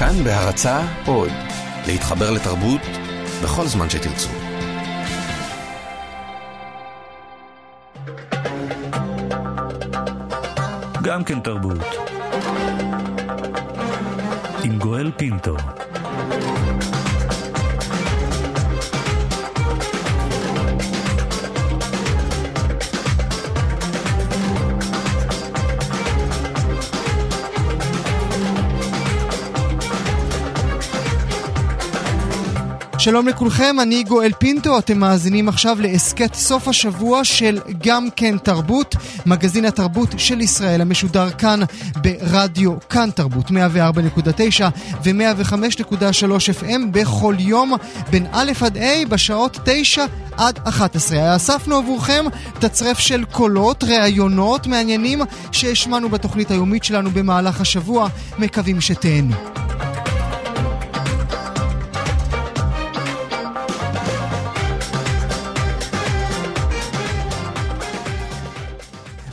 כאן בהרצה עוד, להתחבר לתרבות בכל זמן שתרצו. גם כן תרבות. עם גואל פינטו. שלום לכולכם, אני גואל פינטו, אתם מאזינים עכשיו להסכת סוף השבוע של גם כן תרבות, מגזין התרבות של ישראל המשודר כאן ברדיו כאן תרבות 104.9 ו-105.3 FM בכל יום בין א' עד ה' בשעות 9 עד 11. אספנו עבורכם תצרף של קולות, ראיונות מעניינים שהשמענו בתוכנית היומית שלנו במהלך השבוע, מקווים שתהנו.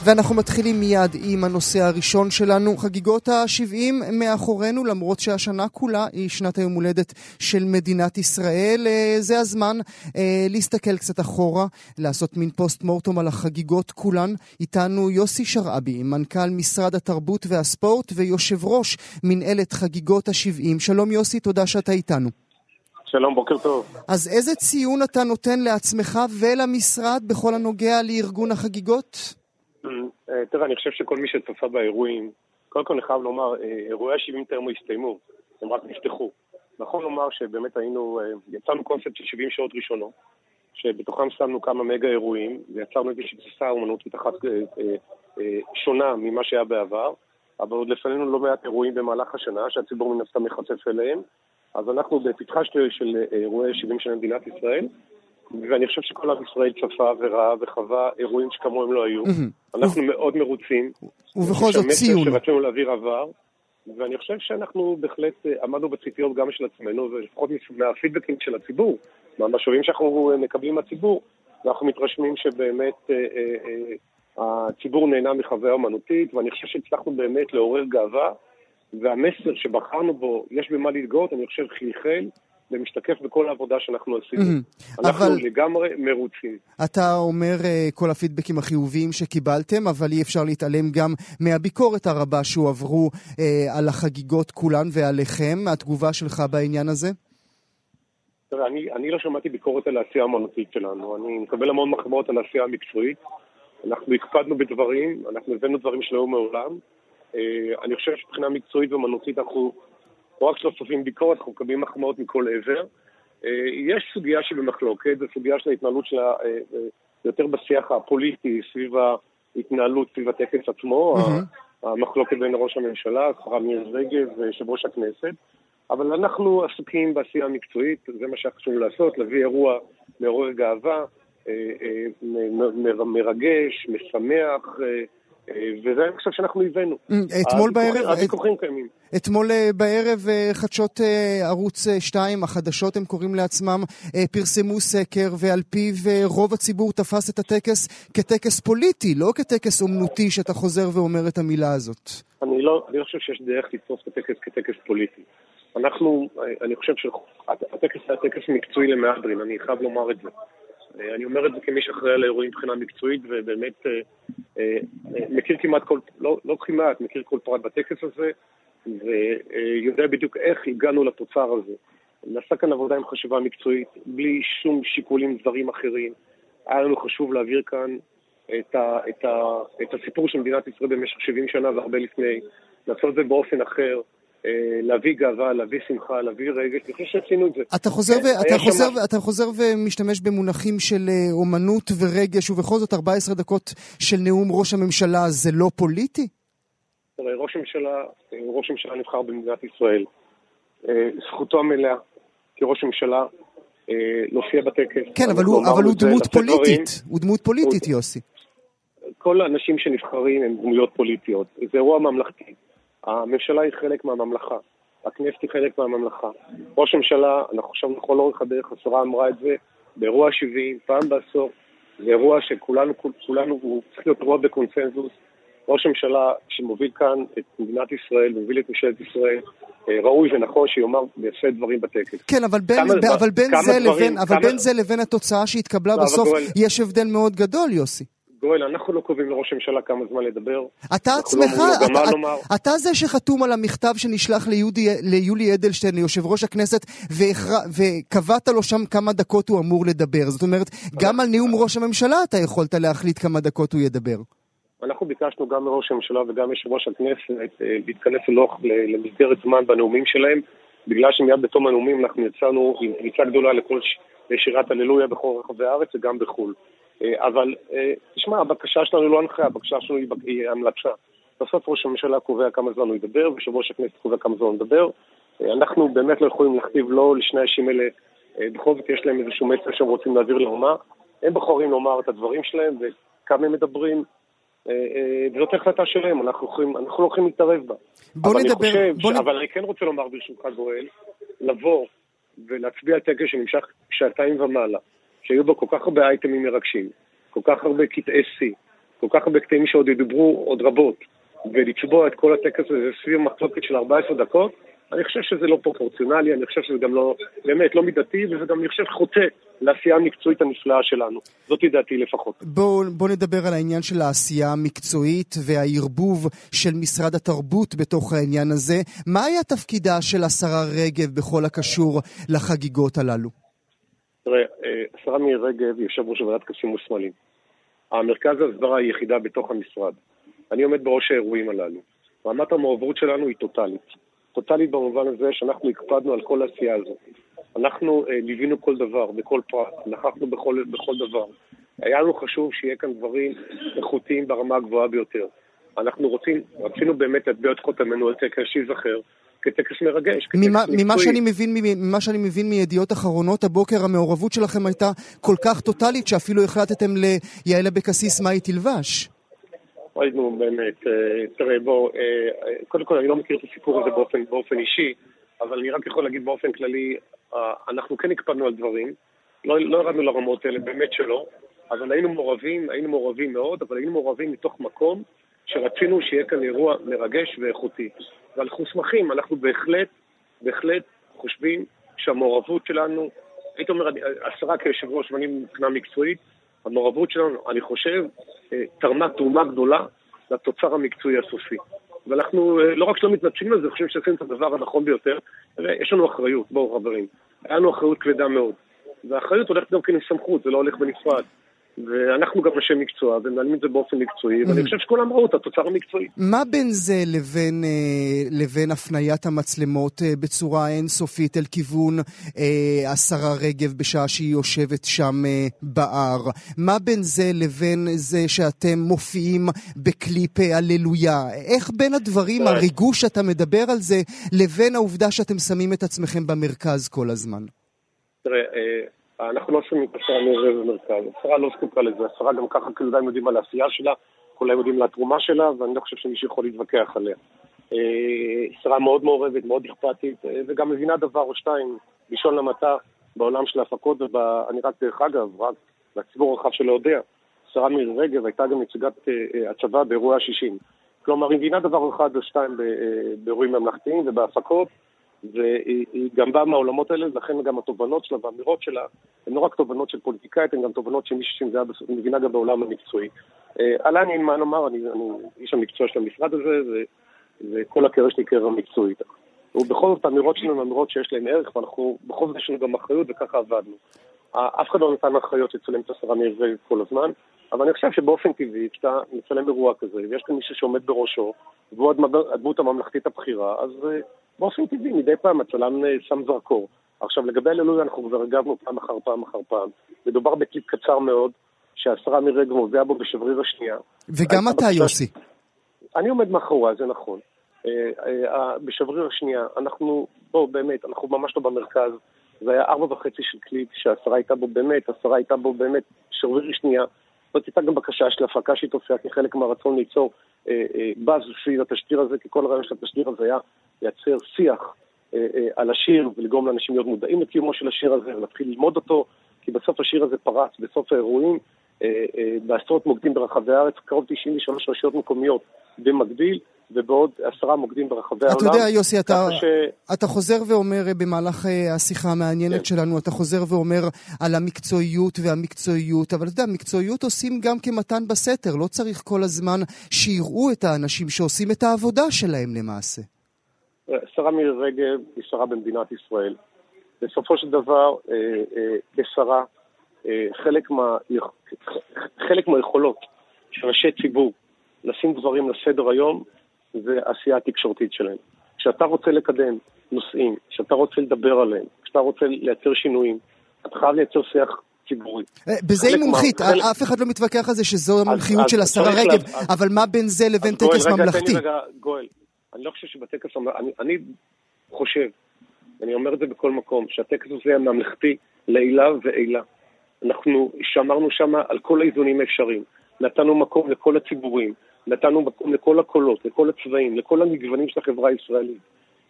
ואנחנו מתחילים מיד עם הנושא הראשון שלנו. חגיגות ה-70 מאחורינו, למרות שהשנה כולה היא שנת היום הולדת של מדינת ישראל. אה, זה הזמן אה, להסתכל קצת אחורה, לעשות מין פוסט מורטום על החגיגות כולן. איתנו יוסי שרעבי, מנכ"ל משרד התרבות והספורט ויושב ראש מנהלת חגיגות ה-70. שלום יוסי, תודה שאתה איתנו. שלום, בוקר טוב. אז איזה ציון אתה נותן לעצמך ולמשרד בכל הנוגע לארגון החגיגות? אה, תראה, אני חושב שכל מי שצפה באירועים, קודם כל אני חייב לומר, אה, אירועי ה-70 טרם הסתיימו, הם רק נפתחו. נכון לומר שבאמת היינו, אה, יצרנו קונספט של 70 שעות ראשונות, שבתוכם שמנו כמה מגה אירועים, ויצרנו איזושהי תפיסה אומנותית אחת שונה ממה שהיה בעבר, אבל עוד לפנינו לא מעט אירועים במהלך השנה, שהציבור מן הסתם מחשף אליהם. אז אנחנו בפתחה של אירועי 70 של מדינת ישראל, ואני חושב שכל עם ישראל צפה וראה וחווה אירועים שכמוהם לא היו. אנחנו מאוד מרוצים. ובכל זאת ציון. שרצינו להעביר עבר, ואני חושב שאנחנו בהחלט אה, עמדנו בציפיות גם של עצמנו, ולפחות מהפידבקים של הציבור, מהמשאבים שאנחנו אה, מקבלים מהציבור, אנחנו מתרשמים שבאמת אה, הציבור נהנה מחוויה אומנותית, ואני חושב שהצלחנו באמת לעורר גאווה, והמסר שבחרנו בו, יש במה להתגאות, אני חושב חלחל. ומשתקף בכל העבודה שאנחנו עשינו. Mm-hmm. אנחנו אבל... לגמרי מרוצים. אתה אומר uh, כל הפידבקים החיוביים שקיבלתם, אבל אי אפשר להתעלם גם מהביקורת הרבה שהועברו uh, על החגיגות כולן ועליכם. התגובה שלך בעניין הזה? תראה, אני, אני לא שמעתי ביקורת על העשייה האמנותית שלנו. אני מקבל המון מחמאות על העשייה המקצועית. אנחנו הקפדנו בדברים, אנחנו הבאנו דברים שלא היו מעולם. Uh, אני חושב שמבחינה מקצועית ואמנותית אנחנו לא רק שלא סופרים ביקורת, אנחנו מקבלים מחמאות מכל עבר. אה, יש סוגיה שהיא במחלוקת, זו סוגיה של ההתנהלות שלה אה, אה, יותר בשיח הפוליטי, סביב ההתנהלות, סביב הטקס עצמו, mm-hmm. המחלוקת בין ראש הממשלה, השרה מירי רגב ויושב ראש הכנסת. אבל אנחנו עסוקים בעשייה המקצועית, זה מה שחשוב לעשות, להביא אירוע מעורר גאווה, מרגש, משמח, וזה אני חושב שאנחנו הבאנו. Mm, אתמול בערב... הוויכוחים קיימים. אתמול אה, בערב אה, חדשות אה, ערוץ 2, החדשות הם קוראים לעצמם, פרסמו סקר ועל פיו רוב הציבור תפס את הטקס כטקס פוליטי, לא כטקס אומנותי שאתה חוזר ואומר את המילה הזאת. אני לא, אני לא חושב שיש דרך לתפוס את הטקס כטקס פוליטי. אנחנו, אני חושב שהטקס היה טקס מקצועי למהדרין, אני חייב לומר את זה. אני אומר את זה כמי שאחראי על האירועים מבחינה מקצועית ובאמת אה, אה, מכיר כמעט כל, לא, לא כמעט, מכיר כל פרט בטקס הזה ויודע בדיוק איך הגענו לתוצר הזה. נעשה כאן עבודה עם חשיבה מקצועית, בלי שום שיקולים זרים אחרים. היה לנו חשוב להעביר כאן את, ה, את, ה, את הסיפור של מדינת ישראל במשך 70 שנה והרבה לפני, לעשות את זה באופן אחר, אה, להביא גאווה, להביא שמחה, להביא רגש, אני חושב שעשינו את זה. אתה חוזר, ו... אתה, חוזר, ו... אתה חוזר ומשתמש במונחים של אה, אומנות ורגש, ובכל זאת 14 דקות של נאום ראש הממשלה זה לא פוליטי? תראה, ראש הממשלה, אה, ראש הממשלה נבחר במדינת ישראל. זכותו המלאה כראש ממשלה להופיע בטקס. כן, אבל הוא, אבל הוא דמות פוליטית. הוא דמות פוליטית, הוא... יוסי. כל האנשים שנבחרים הם דמויות פוליטיות. זה אירוע ממלכתי. הממשלה היא חלק מהממלכה, הכנסת היא חלק מהממלכה. ראש הממשלה, אנחנו עכשיו לכל אורך הדרך, השרה אמרה את זה, באירוע 70, פעם בעשור, זה אירוע שכולנו, כולנו, הוא צריך להיות אירוע בקונסנזוס. ראש הממשלה שמוביל כאן את מדינת ישראל, מוביל את ממשלת ישראל, ראוי ונכון שיאמר ויעשה דברים בטקס. כן, אבל בין, כמה- אבל בין, זה, דברים- לבין, אבל כמה- בין זה לבין התוצאה שהתקבלה לא, בסוף, גואל- יש הבדל מאוד גדול, יוסי. גואל, אנחנו לא קובעים לראש הממשלה כמה זמן לדבר. אתה לא עצמך, מה אתה, לומר. אתה זה שחתום על המכתב שנשלח ליודי, ליולי אדלשטיין, ליושב ראש הכנסת, והכר- וקבעת לו שם כמה דקות הוא אמור לדבר. זאת אומרת, גם על נאום ראש הממשלה אתה יכולת להחליט כמה דקות הוא ידבר. אנחנו ביקשנו גם מראש הממשלה וגם יושב ראש הכנסת אה, להתכנס למסגרת זמן בנאומים שלהם, בגלל שמיד בתום הנאומים אנחנו יצאנו עם פריצה גדולה לכל ש- לשירת הללויה בכל רחבי הארץ וגם בחו"ל. אה, אבל אה, תשמע, הבקשה שלנו לא הנחיה, הבקשה שלנו היא היא המלצה. בסוף ראש הממשלה קובע כמה זמן הוא ידבר, ויושב ראש הכנסת קובע כמה זמן הוא ידבר. אה, אנחנו באמת לא יכולים להכתיב לא לשני האישים האלה, בכל זאת יש להם איזשהו מסר שהם רוצים להעביר לאומה. הם בוחרים לומר את הדברים שלהם וכמה הם מדברים. וזאת החלטה שלהם, אנחנו יכולים- אנחנו לא יכולים להתערב בה. בוא אבל נדבר, אני חושב, בוא ש... נ... אבל אני כן רוצה לומר ברשותך גואל, לבוא ולהצביע על טקס שנמשך שעתיים ומעלה, שהיו בו כל כך הרבה אייטמים מרגשים, כל כך הרבה קטעי שיא, כל כך הרבה קטעים שעוד ידוברו עוד רבות, ולצבוע את כל הטקס הזה סביב מחלוקת של 14 דקות, אני חושב שזה לא פרופורציונלי, אני חושב שזה גם לא, באמת, לא מידתי, וזה גם, אני חושב, חוטא לעשייה המקצועית הנפלאה שלנו. זאתי דעתי לפחות. בואו בוא נדבר על העניין של העשייה המקצועית והערבוב של משרד התרבות בתוך העניין הזה. מה היה תפקידה של השרה רגב בכל הקשור לחגיגות הללו? תראה, אה, השרה מירי רגב יושב ראש ועדת כספים וסמלים. המרכז ההסברה היא יחידה בתוך המשרד. אני עומד בראש האירועים הללו. רמת המעורבות שלנו היא טוטאלית. טוטאלית במובן הזה שאנחנו הקפדנו על כל העשייה הזאת. אנחנו אה, ליווינו כל דבר, בכל פרט, נכחנו בכל, בכל דבר. היה לנו חשוב שיהיה כאן דברים איכותיים ברמה הגבוהה ביותר. אנחנו רוצים, רצינו באמת להטביע את חותמנו שייזכר כטקס מרגש, כטקס ממה, מקצועי. ממה, שאני מבין, ממה שאני מבין מידיעות אחרונות, הבוקר המעורבות שלכם הייתה כל כך טוטאלית שאפילו החלטתם ליעל אבקסיס מה היא תלבש. אוי, נו, באמת, אה, תראה, בוא, אה, אה, קודם כל אני לא מכיר את הסיפור הזה באופן, באופן אישי, אבל אני רק יכול להגיד באופן כללי, אנחנו כן הקפדנו על דברים, לא, לא ירדנו לרמות האלה, באמת שלא, אבל היינו מעורבים, היינו מעורבים מאוד, אבל היינו מעורבים מתוך מקום שרצינו שיהיה כאן אירוע מרגש ואיכותי. ואנחנו שמחים, אנחנו בהחלט, בהחלט חושבים שהמעורבות שלנו, הייתי אומר, השרה כיושב ראש ואני מבחינה מקצועית, המעורבות שלנו, אני חושב, אה, תרמה תרומה גדולה לתוצר המקצועי הסופי. ואנחנו אה, לא רק שלא מתנצלים על זה, חושבים שעשינו את הדבר הנכון ביותר. יש לנו אחריות, בואו חברים. היה לנו אחריות כבדה מאוד. והאחריות הולכת גם כן עם סמכות, זה לא הולך בנפרד. ואנחנו גם אנשי מקצוע, ומנהלים את זה באופן מקצועי, ואני חושב שכולם ראו את התוצר המקצועי. מה בין זה לבין, אה, לבין הפניית המצלמות אה, בצורה אינסופית אל כיוון אה, השרה רגב בשעה שהיא יושבת שם אה, בהר? מה בין זה לבין זה שאתם מופיעים בקליפ הללויה? איך בין הדברים. הריגוש שאתה מדבר על זה, לבין העובדה שאתם שמים את עצמכם במרכז כל הזמן? תראה, אה, אנחנו לא שמים את השרה מירי במרכז, השרה לא זקוקה לזה, השרה גם ככה כולם יודעים על העשייה שלה, כולם יודעים על התרומה שלה, ואני לא חושב שמישהו יכול להתווכח עליה. אה, שרה מאוד מעורבת, מאוד אכפתית, אה, וגם מבינה דבר או שתיים, בלשון למעטה, בעולם של ההפקות, ואני רק, דרך אגב, רק לציבור הרחב שלא יודע, השרה מירי רגב הייתה גם נציגת אה, הצבא באירועי ה-60. כלומר, היא מבינה דבר אחד או שתיים באירועים ממלכתיים ובהפקות, והיא היא גם באה מהעולמות האלה, ולכן גם התובנות שלה והאמירות שלה הן לא רק תובנות של פוליטיקאית, הן גם תובנות של מישהי שמבינה גם בעולם המקצועי. אה, עליי אני, מה נאמר, אני, אני איש המקצוע של המשרד הזה, ו- וכל הקריירה שלי קריירה מקצועית. ובכל זאת האמירות שלנו הן אמירות שיש להן ערך, ואנחנו, בכל זאת יש לנו גם אחריות, וככה עבדנו. אה, אף אחד לא נתן הנחיות לצלם את השרה מירי רגב כל הזמן, אבל אני חושב שבאופן טבעי, כשאתה מצלם אירוע כזה, ויש כאן מישהו שעומד בראשו, והוא הדמ- הדמות הממלכתית הבכירה, אז אה, באופן טבעי, מדי פעם הצלם אה, שם זרקור. עכשיו, לגבי הללויה אנחנו כבר הגבנו פעם אחר פעם אחר פעם. מדובר בקליפ קצר מאוד, שהשרה מירי רגב מופיעה בו בשבריר השנייה. וגם אתה, יוסי. אני עומד מאחורי, זה נכון. אה, אה, בשבריר השנייה, אנחנו, בואו באמת, אנחנו ממש לא במרכז. זה היה ארבע וחצי של קליפ שהשרה הייתה בו באמת, השרה הייתה בו באמת שבריר שנייה. זאת הייתה גם בקשה של הפקה שהיא תופיעה כחלק מהרצון ליצור אה, אה, באז סביב התשדיר הזה, כי כל הרעיון של התשדיר הזה היה לייצר שיח אה, אה, על השיר ולגרום לאנשים להיות מודעים לקיומו של השיר הזה ולהתחיל ללמוד אותו, כי בסוף השיר הזה פרץ בסוף האירועים אה, אה, בעשרות מוקדים ברחבי הארץ, קרוב 93 רשויות מקומיות במקביל, ובעוד עשרה מוקדים ברחבי אתה העולם. יודע, יוסי, אתה, ש... אתה חוזר ואומר אה, במהלך אה, השיחה המעניינת כן. שלנו, אתה חוזר ואומר על המקצועיות והמקצועיות, אבל אתה יודע, מקצועיות עושים גם כמתן בסתר, לא צריך כל הזמן שיראו את האנשים שעושים את העבודה שלהם למעשה. שרה מירי רגב היא שרה במדינת ישראל. בסופו של דבר, אה, אה, כשרה, אה, חלק, מה, חלק מהיכולות של אנשי ציבור לשים דברים לסדר היום זה העשייה התקשורתית שלהם. כשאתה רוצה לקדם נושאים, כשאתה רוצה לדבר עליהם, כשאתה רוצה לייצר שינויים, אתה חייב לייצר שיח ציבורי. אה, בזה היא מה- מומחית, חלק- אף אחד לא מתווכח על זה שזו המומחיות של השרה רגב, אבל מה בין זה לבין טקס ממלכתי? גואל, אני לא חושב שבטקס אני, אני חושב, אני אומר את זה בכל מקום, שהטקס הזה היה ממלכתי לעילה ועילה. אנחנו שמרנו שם על כל האיזונים האפשריים. נתנו מקום לכל הציבורים, נתנו מקום לכל הקולות, לכל הצבעים, לכל המגוונים של החברה הישראלית.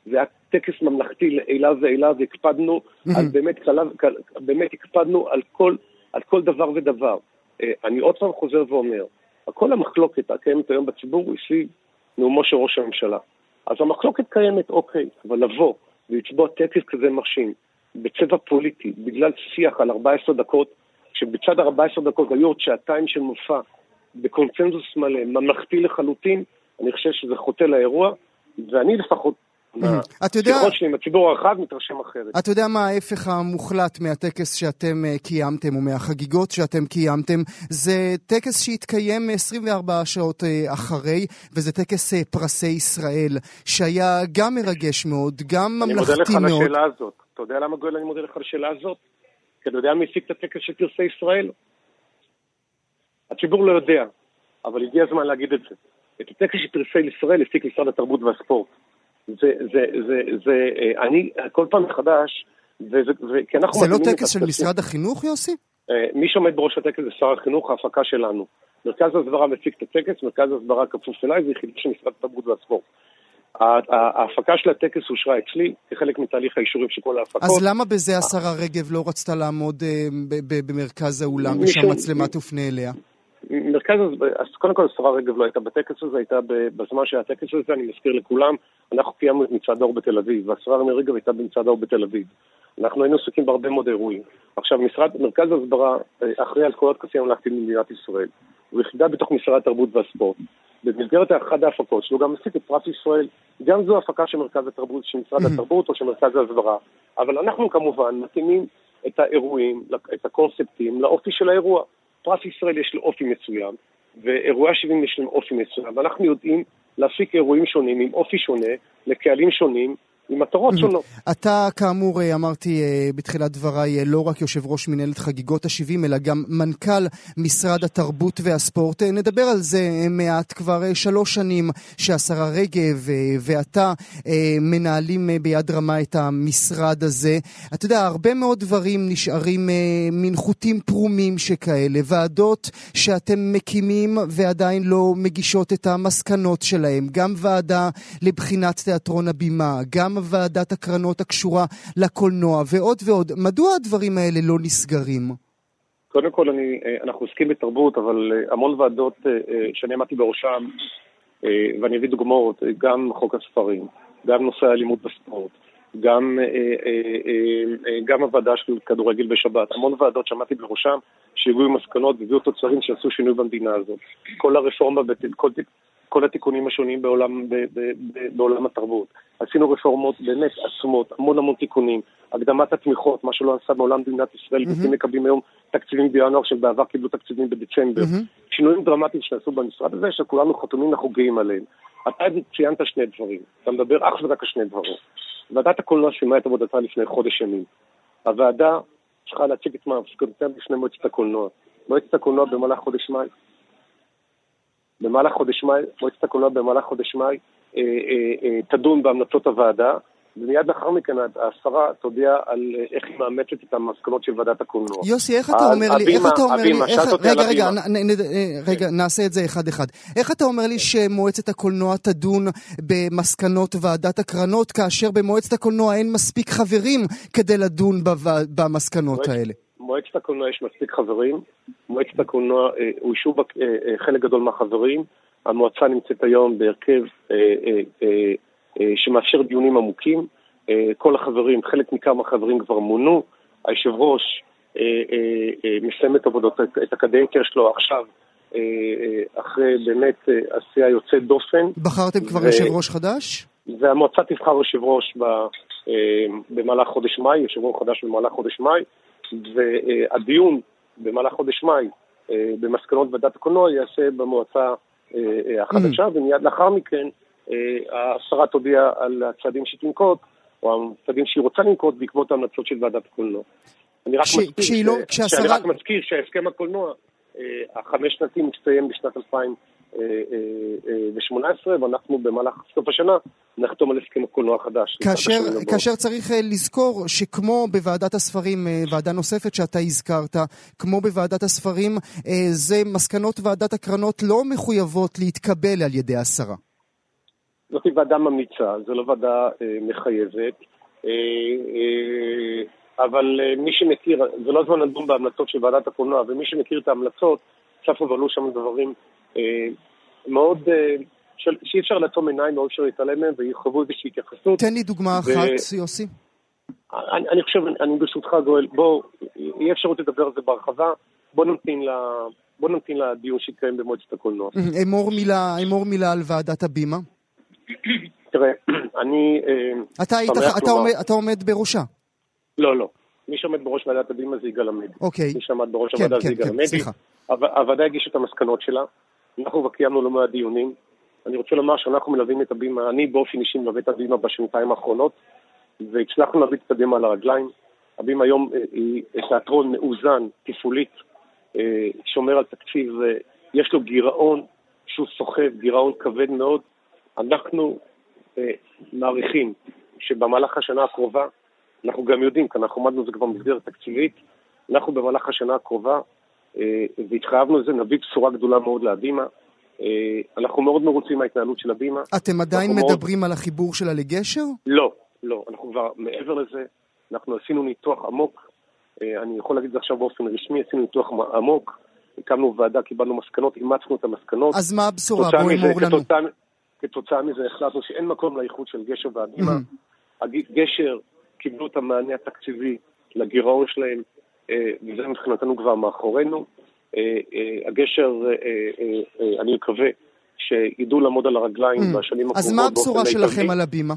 זה היה טקס ממלכתי לעילה ועילה, והקפדנו על באמת, קלה, קל, באמת הקפדנו על כל, על כל דבר ודבר. אה, אני עוד פעם חוזר ואומר, כל המחלוקת הקיימת היום בציבור היא סביב נאומו של ראש הממשלה. אז המחלוקת קיימת, אוקיי, אבל לבוא ולצבוע טקס כזה מרשים, בצבע פוליטי, בגלל שיח על 14 דקות, שבצד 14 דקות היו עוד שעתיים של מופע, בקונצנזוס מלא, ממלכתי לחלוטין, אני חושב שזה חוטא לאירוע, ואני לפחות, מהשיחות שלי עם הציבור הרחב, מתרשם אחרת. אתה יודע מה ההפך המוחלט מהטקס שאתם אה, קיימתם, או מהחגיגות שאתם קיימתם? זה טקס שהתקיים 24 שעות אה, אחרי, וזה טקס אה, פרסי ישראל, שהיה גם מרגש מאוד, גם אני מודה לך ממלכתי על מאוד. השאלה הזאת. אתה יודע למה גואל אני מודה לך על השאלה הזאת? כי אתה יודע מי הפיק את הטקס של פרסי ישראל? הציבור לא יודע, אבל הגיע הזמן להגיד את זה. את הטקס של פרסי ישראל הפיק משרד התרבות והספורט. זה, זה, זה, זה, אה, אני, כל פעם מחדש, וזה, כי אנחנו... זה לא טקס של. משרד החינוך, יוסי? אה, מי שעומד בראש הטקס זה שר החינוך, ההפקה שלנו. מרכז ההסברה מפיק את הטקס, מרכז ההסברה כפוף אליי, זה יחידה של משרד התרבות והספורט. ההפקה של הטקס אושרה אצלי, כחלק מתהליך האישורים של כל ההפקות. אז למה בזה השרה רגב לא רצתה לעמוד אה, במרכז האולם ושהמצלמה תופנה אליה? מרכז, אז קודם כל השרה רגב לא הייתה בטקס הזה, הייתה בזמן של הטקס הזה, אני מזכיר לכולם, אנחנו קיימנו את מצעד האור בתל אביב, והשרה רגב הייתה במצעד האור בתל אביב. אנחנו היינו עסוקים בהרבה מאוד אירועים. עכשיו, משרד, מרכז ההסברה אה, אחראי על כל הטקסים הממלכתיים במדינת ישראל. הוא יחידה בתוך משרד התרבות והספורט. במסגרת אחת ההפקות שלו גם מפיק את פרס ישראל, גם זו הפקה של מרכז התרבות, של משרד התרבות או של מרכז ההסברה. אבל אנחנו כמובן מתאימים את האירועים, את הקונספטים, לאופי של האירוע. פרס ישראל יש לו אופי מסוים, ואירועי ה-70 יש להם אופי מסוים, ואנחנו יודעים להפיק אירועים שונים עם אופי שונה, לקהלים שונים, עם מטרות שונות. אתה, כאמור, אה, אמרתי אה, בתחילת דבריי, אה, לא רק יושב ראש מנהלת חגיגות ה-70, אלא גם מנכ"ל משרד התרבות והספורט. נדבר על זה מעט. כבר שלוש שנים שהשרה רגב ואתה מנהלים ביד רמה את המשרד הזה. אתה יודע, הרבה מאוד דברים נשארים מין חוטים פרומים שכאלה. ועדות שאתם מקימים ועדיין לא מגישות את המסקנות שלהם. גם ועדה לבחינת תיאטרון הבימה, גם ועדת הקרנות הקשורה לקולנוע ועוד ועוד. מדוע הדברים האלה לא נסגרים? קודם כל, אני, אה, אנחנו עוסקים בתרבות, אבל אה, המון ועדות אה, שאני עמדתי בראשן, ואני אביא דוגמאות, גם חוק הספרים, גם נושא האלימות בספורט, גם, גם הוועדה של כדורגל בשבת, המון ועדות שעמדתי בראשן, שהגיעו עם מסקנות והביאו תוצרים שעשו שינוי במדינה הזאת. כל הרפורמה, כל, כל התיקונים השונים בעולם, ב, ב, ב, בעולם התרבות. עשינו רפורמות באמת עצומות, המון המון תיקונים, הקדמת התמיכות, מה שלא עשה מעולם במדינת ישראל, גופים מקבלים היום תקציבים בינואר, שבעבר קיבלו תקציבים בדצמבר. שינויים דרמטיים שנעשו במשרד הזה, שכולנו חתומים אנחנו גאים עליהם. אתה ציינת שני דברים, אתה מדבר אך ורק על שני דברים. ועדת הקולנוע סיימה את עבודתה לפני חודש ימים. הוועדה צריכה להציג את מסקנותיה בפני מועצת הקולנוע. מועצת הקולנוע במהלך חודש מאי, במהלך חודש מאי, מועצת הקולנוע במהלך חודש מאי אה, אה, אה, תדון בהמלצות הוועדה, ומיד לאחר מכן השרה תודיע על איך היא מאמצת את המסקנות של ועדת הקולנוע. יוסי, איך אתה אומר לי, איך אתה אומר לי, רגע, רגע, רגע, נעשה את זה אחד-אחד. איך אתה אומר לי שמועצת הקולנוע תדון במסקנות ועדת הקרנות, כאשר במועצת הקולנוע אין מספיק חברים כדי לדון במסקנות האלה? מועצת הקולנוע יש מספיק חברים, מועצת הקולנוע אה, אוישו בה אה, אה, חלק גדול מהחברים, המועצה נמצאת היום בהרכב אה, אה, אה, אה, שמאפשר דיונים עמוקים. אה, כל החברים, חלק מכמה חברים כבר מונו. היושב ראש אה, אה, אה, מסיים את עבודות, את, את הקדנציה שלו עכשיו, אה, אה, אחרי באמת אה, עשייה יוצאת דופן. בחרתם כבר ו- יושב ראש חדש? והמועצה תבחר יושב ראש ב, אה, במהלך חודש מאי, יושב ראש חדש במהלך חודש מאי, והדיון במהלך חודש מאי אה, במסקנות ועדת הקולנוע ייעשה במועצה אה, אה, החדשה, ומיד לאחר מכן השרה תודיע על הצעדים שתנקוט, או הצעדים שהיא רוצה לנקוט בעקבות ההמלצות של ועדת הקולנוע. אני רק מזכיר, כשהיא לא- הקולנוע החמש שנתי מסתיים בשנת 2018, ואנחנו במהלך סוף השנה נחתום על הסכם הקולנוע החדש. כאשר. כאשר צריך אה, לזכור שכמו בוועדת הספרים, אה, ועדה נוספת שאתה הזכרת, כמו בוועדת הספרים, אה, זה מסקנות ועדת הקרנות לא מחויבות להתקבל על ידי השרה. זאת ועדה ממליצה, זו לא ועדה אה, מחייבת, אה, אה, אבל אה, מי שמכיר, זה לא זמן לדון בהמלצות של ועדת הקולנוע, ומי שמכיר את ההמלצות, צפו ועלו שם דברים אה, מאוד, אה, שאי אפשר לעצום עיניים, אי אפשר להתעלם מהם, ויחוו איזושהי התייחסות. תן לי דוגמה אחת, יוסי. אני, אני חושב, אני ברשותך גואל, בוא, יהיה אפשרות לדבר על זה בהרחבה, בוא נמתין, ל, בוא נמתין לדיון שיתקיים במועצת הקולנוע. אמור מילה, אמור מילה על ועדת הבימה. תראה, אני... אה, אתה, היית, אתה, עומד, אתה עומד בראשה. לא, לא. מי שעומד בראש ועדת הבימה זה יגאל עמדי. אוקיי. מי שעמד בראש כן, הוועדה כן, זה יגאל כן, עמדי. הוועדה הגישה את המסקנות שלה. אנחנו כבר קיימנו לא מעט דיונים. אני רוצה לומר שאנחנו מלווים את הבימה, אני באופן אישי מלווה את הבימה בשנתיים האחרונות, והצלחנו להביא את הבימה על הרגליים. הבימה היום אה, היא תיאטרון מאוזן, תפעולית, אה, שומר על תקציב, אה, יש לו גירעון שהוא סוחב, גירעון כבד מאוד. אנחנו מעריכים שבמהלך השנה הקרובה, אנחנו גם יודעים, כי אנחנו עמדנו על זה כבר במסגרת תקציבית, אנחנו במהלך השנה הקרובה, והתחייבנו לזה, נביא בשורה גדולה מאוד להבימה. אה, אנחנו מאוד מרוצים מההתנהלות של הבימה. אתם עדיין אנחנו מאוד- מדברים על החיבור שלה לגשר? לא, לא, אנחנו כבר מעבר לזה, אנחנו עשינו ניתוח עמוק, אה, אני יכול להגיד את זה עכשיו באופן רשמי, עשינו ניתוח עמוק, הקמנו ועדה, קיבלנו מסקנות, אימצנו את המסקנות. אז מה הבשורה? כתוצאה בוא מזה- אמור לנו. כתוצאה, כתוצאה מזה החלטנו שאין מקום לאיחוד של גשר והבימה. הג- גשר קיבלו את המענה התקציבי לגירעון שלהם, אה, וזה מבחינתנו כבר מאחורינו. אה, אה, הגשר, אה, אה, אה, אני מקווה שידעו לעמוד על הרגליים בשנים הקרובות. אז מה הבשורה שלכם. על הבימה?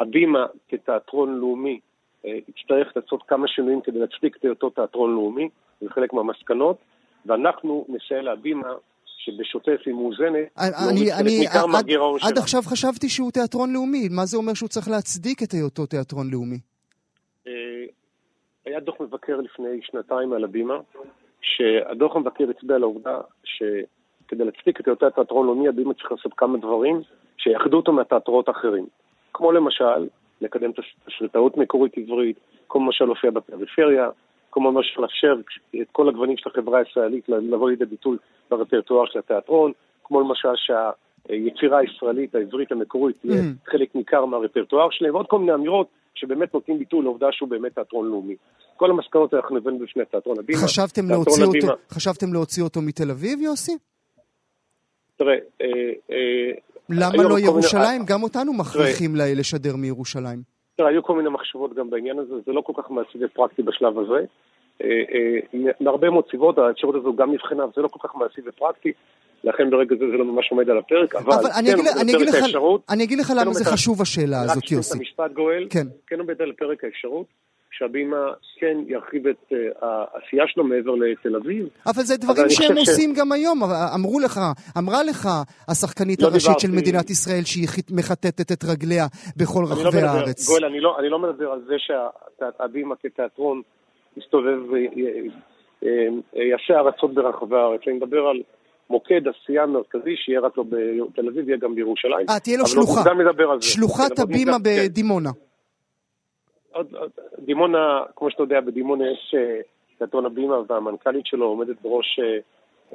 הבימה כתיאטרון לאומי אה, יצטרך לעשות כמה שינויים כדי להצדיק את היותו תיאטרון לאומי, זה חלק מהמסקנות, ואנחנו נסייע להבימה שבשוטף היא מאוזנת, אני, אני, עד, עד. עכשיו חשבתי שהוא תיאטרון לאומי, מה זה אומר שהוא צריך להצדיק את היותו תיאטרון לאומי? היה דוח מבקר לפני שנתיים על הבימה, שהדוח המבקר הצביע על העובדה שכדי להצדיק את היותו התיאטרון לאומי, הבימה צריך לעשות כמה דברים שיאחדו אותו מהתיאטראות האחרים. כמו למשל, לקדם תסריטאות מקורית עברית, כמו למשל להופיע בפריפריה, כמו למשל לאפשר את כל הגוונים של החברה הישראלית לבוא לידי ביטוי ברפרטואר של התיאטרון, כמו למשל שהיצירה הישראלית, העברית המקורית, תהיה Mm. חלק ניכר מהרפרטואר שלהם, ועוד כל מיני אמירות שבאמת נותנים ביטוי לעובדה שהוא באמת תיאטרון לאומי. כל המסקנות אנחנו הבאנו בפני תיאטרון הבימה. חשבתם תיאטרון להוציא, אותו, הבימה. חשבתם להוציא אותו מתל אביב, יוסי? תראה, אה, אה, למה לא כל מיני- ירושלים? גם אותנו מכריחים ל- לשדר מירושלים. תראה, היו כל מיני מחשבות גם בעניין הזה, זה לא כל כך מעשי ופרקטי בשלב הזה. אה, אה, מהרבה מאוד סיבות, האפשרות הזו גם נבחנה, זה לא כל כך מעשי ופרקטי, לכן ברגע זה זה לא ממש עומד על הפרק, אבל, אבל אני כן עומד אני על האפשרות, אני אגיד לך כן למה זה חשוב השאלה רק הזאת, יוסי. המשפט גואל, כן. כן עומד על הפרק האפשרות, שהבימה כן ירחיב את אה, העשייה שלו מעבר לתל אביב. אבל זה דברים שהם חושב ש- עושים גם היום. אמרו לך, אמרה לך השחקנית לא הראשית של מדינת ישראל שהיא מחטטת את רגליה בכל לא רחבי מדבר, הארץ. גואל, אני לא, אני לא מדבר על זה שהבימה כתיאטרון יסתובב ויעשה הרצות ברחבי הארץ, אני מדבר על מוקד עשייה מרכזי שיהיה רק לא בתל אביב, יהיה גם בירושלים. אה, תהיה לו אבל עוד שלוחה. מוקדם לדבר על זה. שלוחת כן, אבל הבימה כן. בדימונה. עוד- דימונה, כמו שאתה יודע, בדימונה יש אה, תיאטרון הבימה והמנכ"לית שלו עומדת בראש, אה,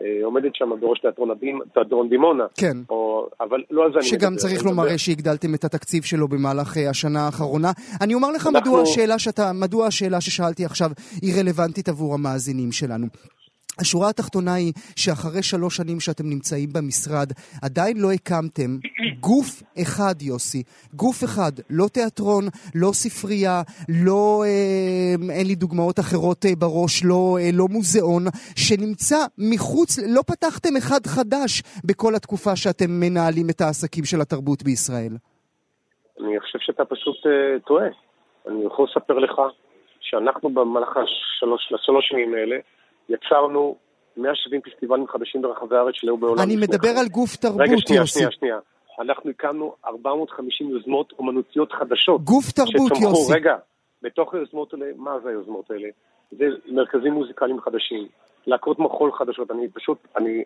אה, עומדת שם בראש תיאטרון הבימה, תיאטרון דימונה. כן. או, אבל לא על זה אני מדבר. שגם צריך לומר שהגדלתם את התקציב שלו במהלך השנה האחרונה. אני אומר לך אנחנו- מדוע השאלה שאתה, מדוע השאלה ששאלתי עכשיו היא רלוונטית עבור המאזינים שלנו. השורה התחתונה היא שאחרי שלוש שנים שאתם נמצאים במשרד, עדיין לא הקמתם גוף אחד, יוסי. גוף אחד, לא תיאטרון, לא ספרייה, לא, אה, אין לי דוגמאות אחרות אה, בראש, לא, אה, לא מוזיאון, שנמצא מחוץ, לא פתחתם אחד חדש בכל התקופה שאתם מנהלים את העסקים של התרבות בישראל. אני חושב שאתה פשוט אה, טועה. אני יכול לספר לך שאנחנו במהלך השלוש, שנים האלה, יצרנו 170 פסטיבלים חדשים ברחבי הארץ שלא בעולם. אני מדבר על גוף תרבות, רגע, שנייה, יוסי. שנייה, שנייה. אנחנו הקמנו 450 יוזמות אומנותיות חדשות. גוף תרבות, שצמחו, יוסי. רגע, בתוך היוזמות האלה, מה זה היוזמות האלה? זה מרכזים מוזיקליים חדשים, להקות מחול חדשות. אני פשוט, אני,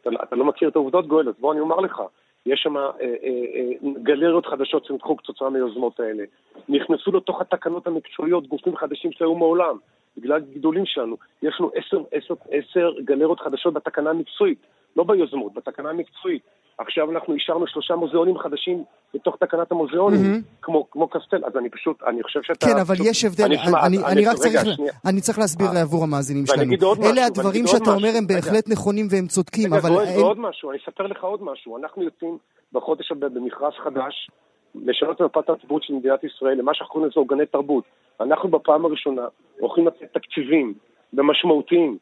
אתה, אתה לא מכיר את העובדות, גואל, אז בוא אני אומר לך. יש שם אה, אה, אה, גלריות חדשות צמחו כתוצאה מהיוזמות האלה. נכנסו לתוך התקנות המקצועיות גופים חדשים שהיו מעולם. בגלל הגידולים שלנו, יש לנו עשר, עשר, עשר גלריות חדשות בתקנה המקצועית, לא ביוזמות, בתקנה המקצועית. עכשיו אנחנו אישרנו שלושה מוזיאונים חדשים בתוך תקנת המוזיאונים, מהמם. כמו, כמו קסטל, אז אני פשוט, אני חושב שאתה... כן, אבל פשוט, יש הבדל, אני, שמע, אני, אני רק רגע, צריך, שנייה. אני צריך להסביר אה. עבור המאזינים שלנו. משהו, אלה ואני הדברים שאתה אומר משהו. הם רגע. בהחלט נכונים והם צודקים, רגע, אבל אין- ועוד משהו, אני אספר לך עוד משהו. אנחנו יוצאים בחודש הבא במכרז חדש, לשנות את מפת התרבות של מדינת ישראל למה שאנחנו קוראים לזה עוגני תרבות. אנחנו בפעם הראשונה הולכים לתת תקציבים ומשמעותיים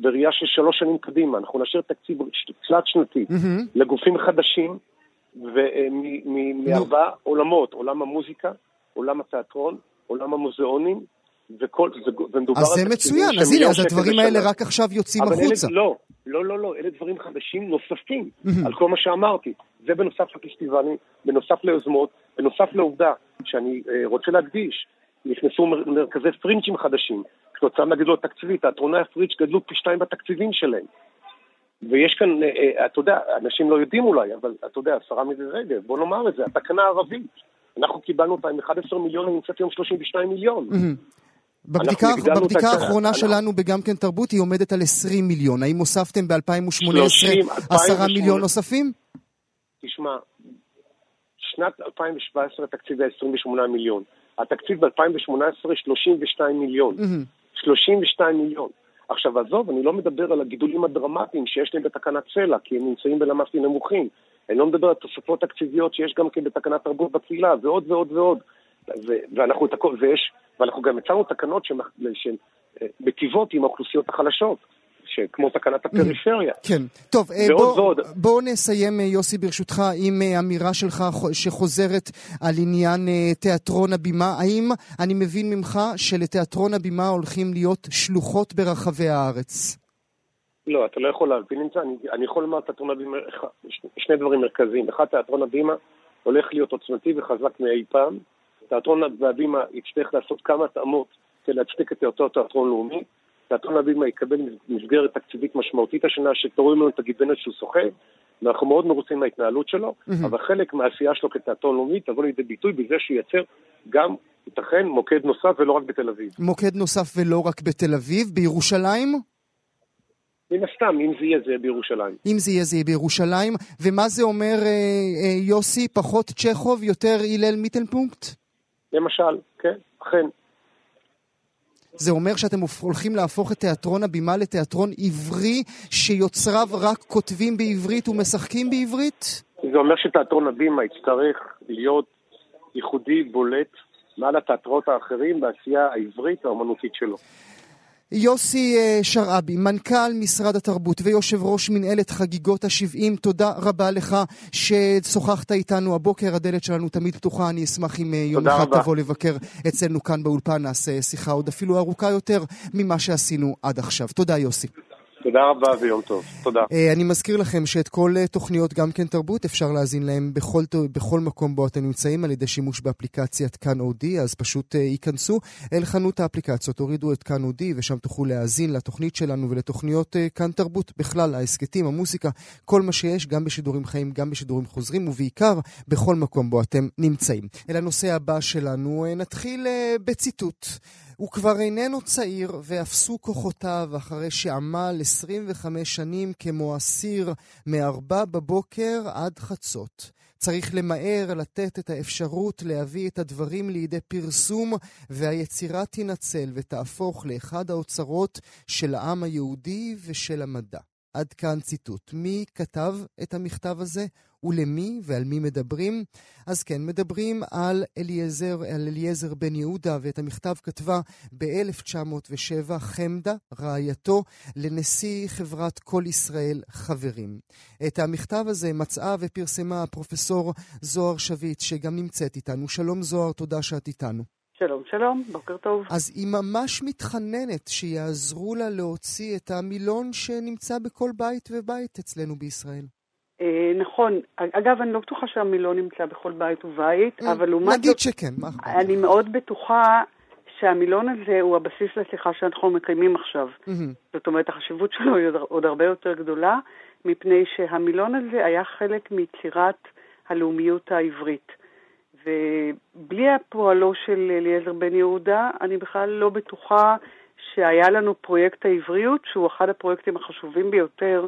בראייה של שלוש שנים קדימה. אנחנו נשאיר תקציב תלת שנתי מהמם. לגופים חדשים מ- מארבעה עולמות, עולם המוזיקה, עולם התיאטרון, עולם המוזיאונים, וכל, ו- ומדובר אז על זה תקציבים מצוין, אז הנה, אז הדברים. האלה רק עכשיו יוצאים אבל החוצה. אלה, לא, לא, לא, לא, אלה דברים חדשים נוספים על כל מה שאמרתי. זה בנוסף לפסטיבלים, בנוסף ליוזמות, בנוסף לעובדה שאני אה, רוצה להדגיש, נכנסו מר- מרכזי פרינג'ים חדשים, כתוצאה מהגידול התקציבי, תיאטרוני הפרינג' גדלו פי שתיים בתקציבים שלהם. ויש כאן, אה, אה, אתה יודע, אנשים לא יודעים אולי, אבל אתה יודע, השרה מירי רגב, בוא נאמר את זה, התקנה הערבית. אנחנו קיבלנו אותה עם 11 מיליון, היא נמצאת היום 32 מיליון. בבדיקה, בבדיקה האחרונה שלנו ב"גם כן תרבות" היא עומדת על 20 מיליון. האם הוספתם ב-2018 30, 10 מיליון נוספים? תשמע, שנת 2017 התקציב היה 28 מיליון. התקציב ב-2018 32 מיליון. מהמם. 32 מיליון. עכשיו עזוב, אני לא מדבר על הגידולים הדרמטיים שיש להם בתקנת סלע, כי הם נמצאים בלמ"סים נמוכים. אני לא מדבר על תוספות תקציביות שיש גם כן בתקנת תרבות בקהילה, ועוד ועוד ועוד. ו- ואנחנו, ויש, ואנחנו גם הצענו תקנות שהן, אה, עם האוכלוסיות החלשות, כמו תקנת הפריפריה. כן. טוב, אה, בוא-. בואו נסיים, אה, יוסי, ברשותך, עם אה, אמירה שלך חו- שחוזרת על עניין תיאטרון הבימה. האם אני מבין ממך שלתיאטרון הבימה הולכים להיות שלוחות ברחבי הארץ? לא, אתה לא יכול להבין את זה. אני, אני יכול לומר תיאטרון הבימה, שני דברים מרכזיים. אחד, תיאטרון הבימה הולך להיות עוצמתי וחזק מאי פעם. תיאטרון הבימה יצטרך לעשות כמה התאמות כדי להצדיק את אותו תיאטרון לאומי. תיאטרון הבימה יקבל מסגרת תקציבית משמעותית השנה, שתוריד לנו את הגיבנת שהוא סוחב, ואנחנו מאוד מרוצים מההתנהלות שלו, אבל חלק מהעשייה שלו כתיאטרון לאומי תבוא לידי ביטוי בזה שהוא ייצר גם, ייתכן, מוקד נוסף ולא רק בתל אביב. מוקד נוסף ולא רק בתל אביב, בירושלים? מן הסתם, אם זה יהיה, זה יהיה בירושלים. אם זה יהיה, זה יהיה בירושלים. ומה זה אומר, אה, אה, יוסי, פחות צ'כוב, יותר הלל מיטלפונקט? למשל, כן, אכן. זה אומר שאתם הולכים להפוך את תיאטרון הבימה לתיאטרון עברי, שיוצריו רק כותבים בעברית ומשחקים בעברית? זה אומר שתיאטרון הבימה יצטרך להיות ייחודי, בולט, מעל התיאטראות האחרים בעשייה העברית האומנותית שלו. יוסי אה, שרעבי, מנכ"ל משרד התרבות ויושב ראש מנהלת חגיגות ה-70, תודה רבה לך ששוחחת איתנו הבוקר, הדלת שלנו תמיד פתוחה, אני אשמח אם אה, יום תודה אחד רבה. תבוא לבקר אצלנו כאן באולפן, נעשה שיחה עוד אפילו ארוכה יותר ממה שעשינו עד עכשיו. תודה יוסי. תודה רבה ויום טוב. תודה. אה, אני מזכיר לכם שאת כל אה, תוכניות גם כן תרבות אפשר להאזין להם בכל, בכל מקום בו אתם נמצאים על ידי שימוש באפליקציית כאן אודי, אז פשוט אה, ייכנסו אל חנות האפליקציות, תורידו את כאן אודי ושם תוכלו להאזין לתוכנית שלנו ולתוכניות כאן תרבות בכלל, ההסכתים, המוסיקה, כל מה שיש, גם בשידורים חיים, גם בשידורים חוזרים ובעיקר בכל מקום בו אתם נמצאים. אל הנושא הבא שלנו, נתחיל בציטוט. הוא כבר איננו צעיר ואפסו כוחותיו אחרי שעמל 25 שנים כמו אסיר מארבע בבוקר עד חצות. צריך למהר לתת את האפשרות להביא את הדברים לידי פרסום, והיצירה תינצל ותהפוך לאחד האוצרות של העם היהודי ושל המדע. עד כאן ציטוט. מי כתב את המכתב הזה ולמי ועל מי מדברים? אז כן, מדברים על אליעזר, על אליעזר בן יהודה, ואת המכתב כתבה ב-1907 חמדה, רעייתו, לנשיא חברת כל ישראל חברים. את המכתב הזה מצאה ופרסמה הפרופסור זוהר שביט, שגם נמצאת איתנו. שלום זוהר, תודה שאת איתנו. שלום, שלום, בוקר טוב. אז היא ממש מתחננת שיעזרו לה להוציא את המילון שנמצא בכל בית ובית אצלנו בישראל. אה, נכון. אגב, אני לא בטוחה שהמילון נמצא בכל בית ובית, אה, אבל לעומת זאת... נגיד שכן, מה אכפת? אני מאוד בטוחה שהמילון הזה הוא הבסיס לשיחה שאנחנו מקיימים עכשיו. זאת אומרת, החשיבות שלו היא עוד הרבה יותר גדולה, מפני שהמילון הזה היה חלק מיצירת הלאומיות העברית. ובלי הפועלו של אליעזר בן יהודה, אני בכלל לא בטוחה שהיה לנו פרויקט העבריות, שהוא אחד הפרויקטים החשובים ביותר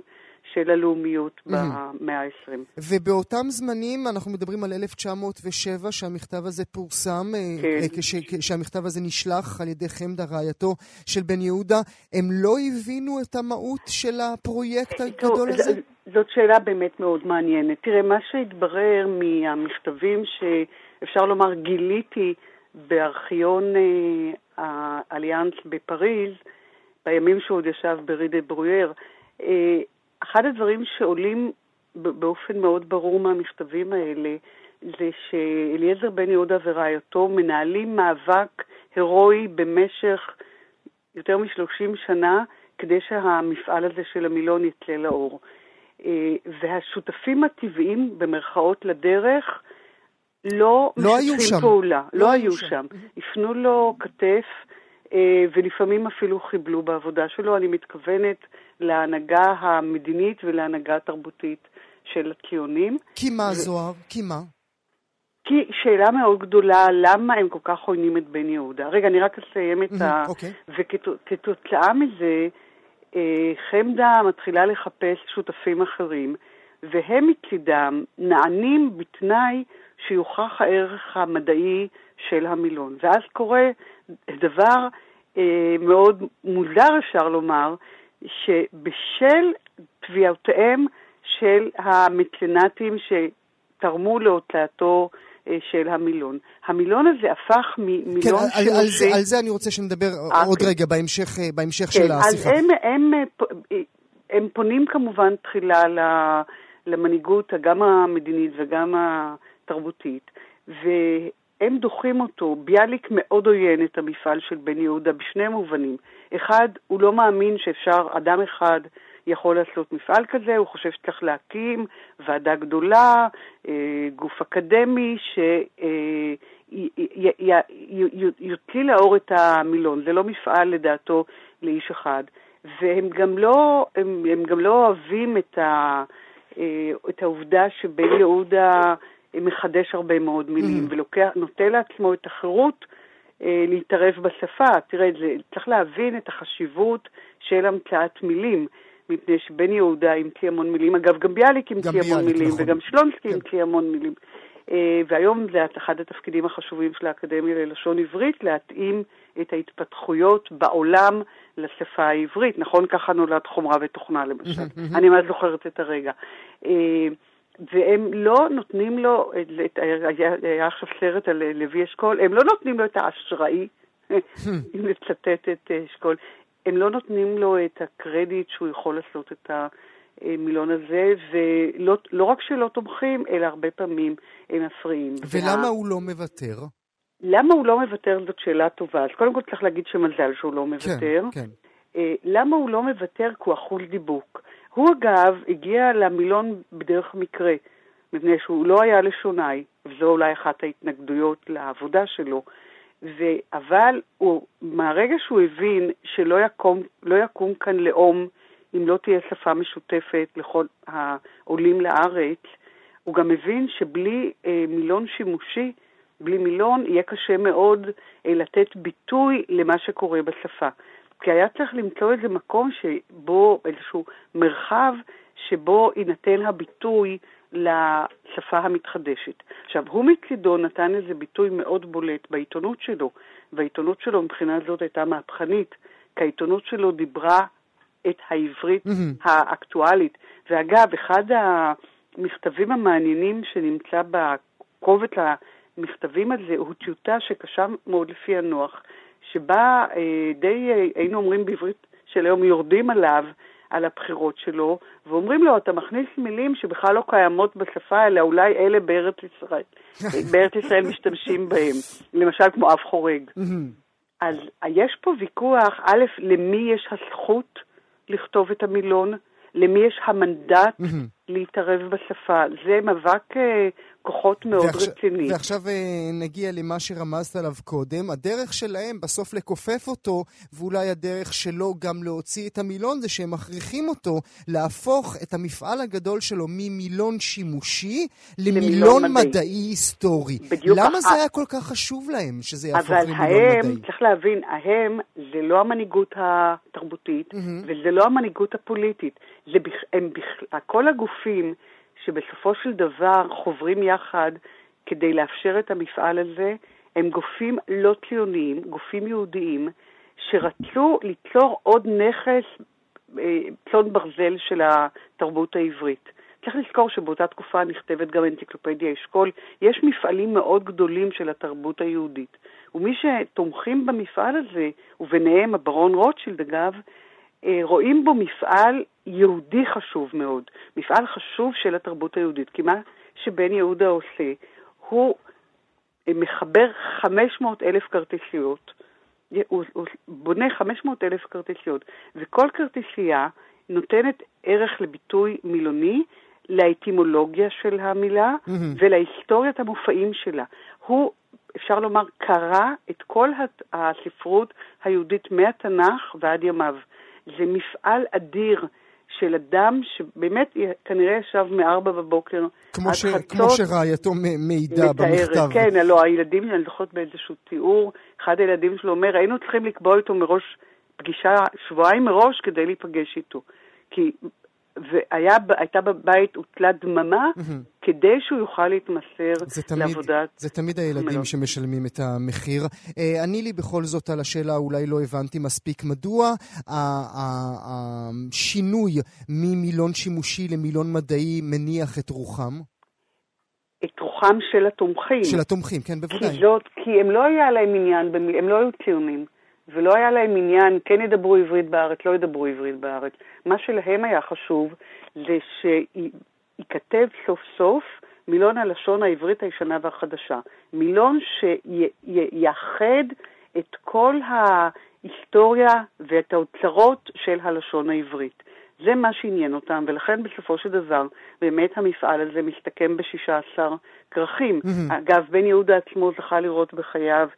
של הלאומיות במאה ה-20. ובאותם זמנים, אנחנו מדברים על 1907, שהמכתב הזה פורסם, אה, כן. כש, כשהמכתב הזה נשלח על ידי חמדה, רעייתו של בן יהודה, הם לא הבינו את המהות של הפרויקט הגדול טוב, הזה? זאת שאלה באמת מאוד מעניינת. תראה, מה שהתברר מהמכתבים שאפשר לומר גיליתי בארכיון אה, האליאנס בפריז, בימים שהוא עוד ישב ברידה ברויר, אה, אחד הדברים שעולים באופן מאוד ברור מהמכתבים האלה, זה שאליעזר בן יהודה ורעייתו מנהלים מאבק הירואי במשך יותר משלושים שנה כדי שהמפעל הזה של המילון יצא לאור. אה, והשותפים הטבעיים, במרכאות לדרך, לא, לא שם. פעולה, לא, לא היו שם. שם. הפנו לו כתף, ולפעמים אפילו חיבלו בעבודה שלו. אני מתכוונת להנהגה המדינית ולהנהגה התרבותית של הציונים. כי מה, ו... זוהר? כי מה? כי שאלה מאוד גדולה, למה הם כל כך עוינים את בן יהודה? רגע, אני רק אסיים את ה... אוקיי. וכתוצאה מזה, אה, חמדה מתחילה לחפש שותפים אחרים, והם מצידם נענים בתנאי שיוכח הערך המדעי של המילון. ואז קורה דבר אה, מאוד מוזר, אפשר לומר, שבשל תביעותיהם של המצנטים שתרמו להוצאתו אה, של המילון. המילון הזה הפך ממילון כן. על, על, זה, על זה אני רוצה שנדבר okay. עוד רגע, בהמשך, בהמשך כן, של השיחה. אז הם, הם, הם פונים כמובן תחילה למנהיגות, גם המדינית וגם התרבותית, והם דוחים אותו. ביאליק מאוד עוין את המפעל של בן יהודה בשני מובנים. אחד, הוא לא מאמין שאפשר, אדם אחד יכול לעשות מפעל כזה, הוא חושב שצריך להקים ועדה גדולה, אה, גוף אקדמי, שיוציא לאור את המילון. זה לא מפעל לדעתו לאיש אחד. והם גם לא, הם, הם גם לא אוהבים את, ה, אה, את העובדה שבן יהודה מחדש הרבה מאוד מילים, mm. ונוטה לעצמו את החירות אה, להתערב בשפה. תראה, זה, צריך להבין את החשיבות של המצאת מילים. מפני שבן יהודה המציא המון מילים, אגב, גם ביאליק המציא המון מילים, נכון. וגם שלונסקי כן. המציא המון מילים. Uh, והיום זה אחד התפקידים החשובים של האקדמיה ללשון עברית, להתאים את ההתפתחויות בעולם לשפה העברית. נכון, ככה נולד חומרה ותוכנה למשל. אני ממש זוכרת את הרגע. Uh, והם לא נותנים לו, את, היה עכשיו סרט על לוי אשכול, הם לא נותנים לו את האשראי, אם לצטט את אשכול, הם לא נותנים לו את הקרדיט שהוא יכול לעשות את המילון הזה, ולא לא רק שלא תומכים, אלא הרבה פעמים הם מפריעים. ולמה וה... הוא לא מוותר? למה הוא לא מוותר זאת שאלה טובה. אז קודם כל צריך להגיד שמזל שהוא לא מוותר. כן, כן. למה הוא לא מוותר? כי הוא אחוז דיבוק. הוא אגב הגיע למילון בדרך מקרה, מפני שהוא לא היה לשונאי, וזו אולי אחת ההתנגדויות לעבודה שלו. ו... אבל הוא, מהרגע שהוא הבין שלא יקום, לא יקום כאן לאום אם לא תהיה שפה משותפת לכל העולים לארץ, הוא גם מבין שבלי אה, מילון שימושי, בלי מילון, יהיה קשה מאוד אה, לתת ביטוי למה שקורה בשפה. כי היה צריך למצוא איזה מקום שבו, איזשהו מרחב שבו יינתן הביטוי לשפה המתחדשת. עכשיו, הוא מצידו נתן לזה ביטוי מאוד בולט בעיתונות שלו, והעיתונות שלו מבחינה זאת הייתה מהפכנית, כי העיתונות שלו דיברה את העברית mm-hmm. האקטואלית. ואגב, אחד המכתבים המעניינים שנמצא בקובץ המכתבים הזה הוא טיוטה שקשה מאוד לפי הנוח, שבה אה, די אה, היינו אומרים בעברית של היום יורדים עליו, על הבחירות שלו, ואומרים לו, אתה מכניס מילים שבכלל לא קיימות בשפה, אלא אולי אלה בארץ ישראל, בארץ ישראל משתמשים בהם, למשל כמו אב חורג. אז יש פה ויכוח, א', למי יש הזכות לכתוב את המילון, למי יש המנדט להתערב בשפה. זה מאבק אה, כוחות מאוד ועכשיו, רציני. ועכשיו אה, נגיע למה שרמזת עליו קודם. הדרך שלהם בסוף לכופף אותו, ואולי הדרך שלו גם להוציא את המילון, זה שהם מכריחים אותו להפוך את המפעל הגדול שלו ממילון שימושי למילון מדעי, מדעי היסטורי. בדיוק. למה זה היה כל כך חשוב להם שזה יהפוך למילון ההם, מדעי? אבל צריך להבין, ההם זה לא המנהיגות התרבותית, mm-hmm. וזה לא המנהיגות הפוליטית. הם. כל הגופים שבסופו של דבר חוברים יחד כדי לאפשר את המפעל הזה, הם גופים לא ציוניים, גופים יהודיים, שרצו ליצור עוד נכס, אה, צאן ברזל של התרבות העברית. צריך לזכור שבאותה תקופה נכתבת גם אנציקלופדיה אשכול. יש מפעלים מאוד גדולים של התרבות היהודית. ומי שתומכים במפעל הזה, וביניהם הברון רוטשילד אגב, רואים בו מפעל יהודי חשוב מאוד, מפעל חשוב של התרבות היהודית, כי מה שבן יהודה עושה, הוא אה, מחבר 500 אלף כרטיסיות, הוא, הוא בונה 500 אלף כרטיסיות, וכל כרטיסייה נותנת ערך לביטוי מילוני, לאטימולוגיה של המילה mm-hmm. ולהיסטוריית המופעים שלה. הוא, אפשר לומר, קרא את כל הספרות היהודית מהתנ"ך ועד ימיו. זה מפעל אדיר של אדם שבאמת כנראה ישב מארבע בבוקר עד ש... חצות. כמו שרעייתו מעידה במכתב. כן, הלוא הילדים, אני זוכרת באיזשהו תיאור, אחד הילדים שלו אומר, היינו צריכים לקבוע איתו מראש פגישה שבועיים מראש כדי להיפגש איתו. כי והייתה בבית, הוטלה דממה, mm-hmm. כדי שהוא יוכל להתמסר זה תמיד, לעבודת... זה תמיד הילדים מלא. שמשלמים את המחיר. אה, עני לי בכל זאת על השאלה, אולי לא הבנתי מספיק, מדוע השינוי ממילון שימושי למילון מדעי מניח את רוחם? את רוחם של התומכים. של התומכים, כן, בוודאי. כי, זאת, כי הם לא היה להם עניין, הם לא היו ציונים. ולא היה להם עניין, כן ידברו עברית בארץ, לא ידברו עברית בארץ. מה שלהם היה חשוב זה שייכתב סוף סוף מילון הלשון העברית הישנה והחדשה. מילון שיאחד את כל ההיסטוריה ואת האוצרות של הלשון העברית. זה מה שעניין אותם, ולכן בסופו של דבר, באמת המפעל הזה מסתכם ב-16 כרכים. Mm-hmm. אגב, בן יהודה עצמו זכה לראות בחייו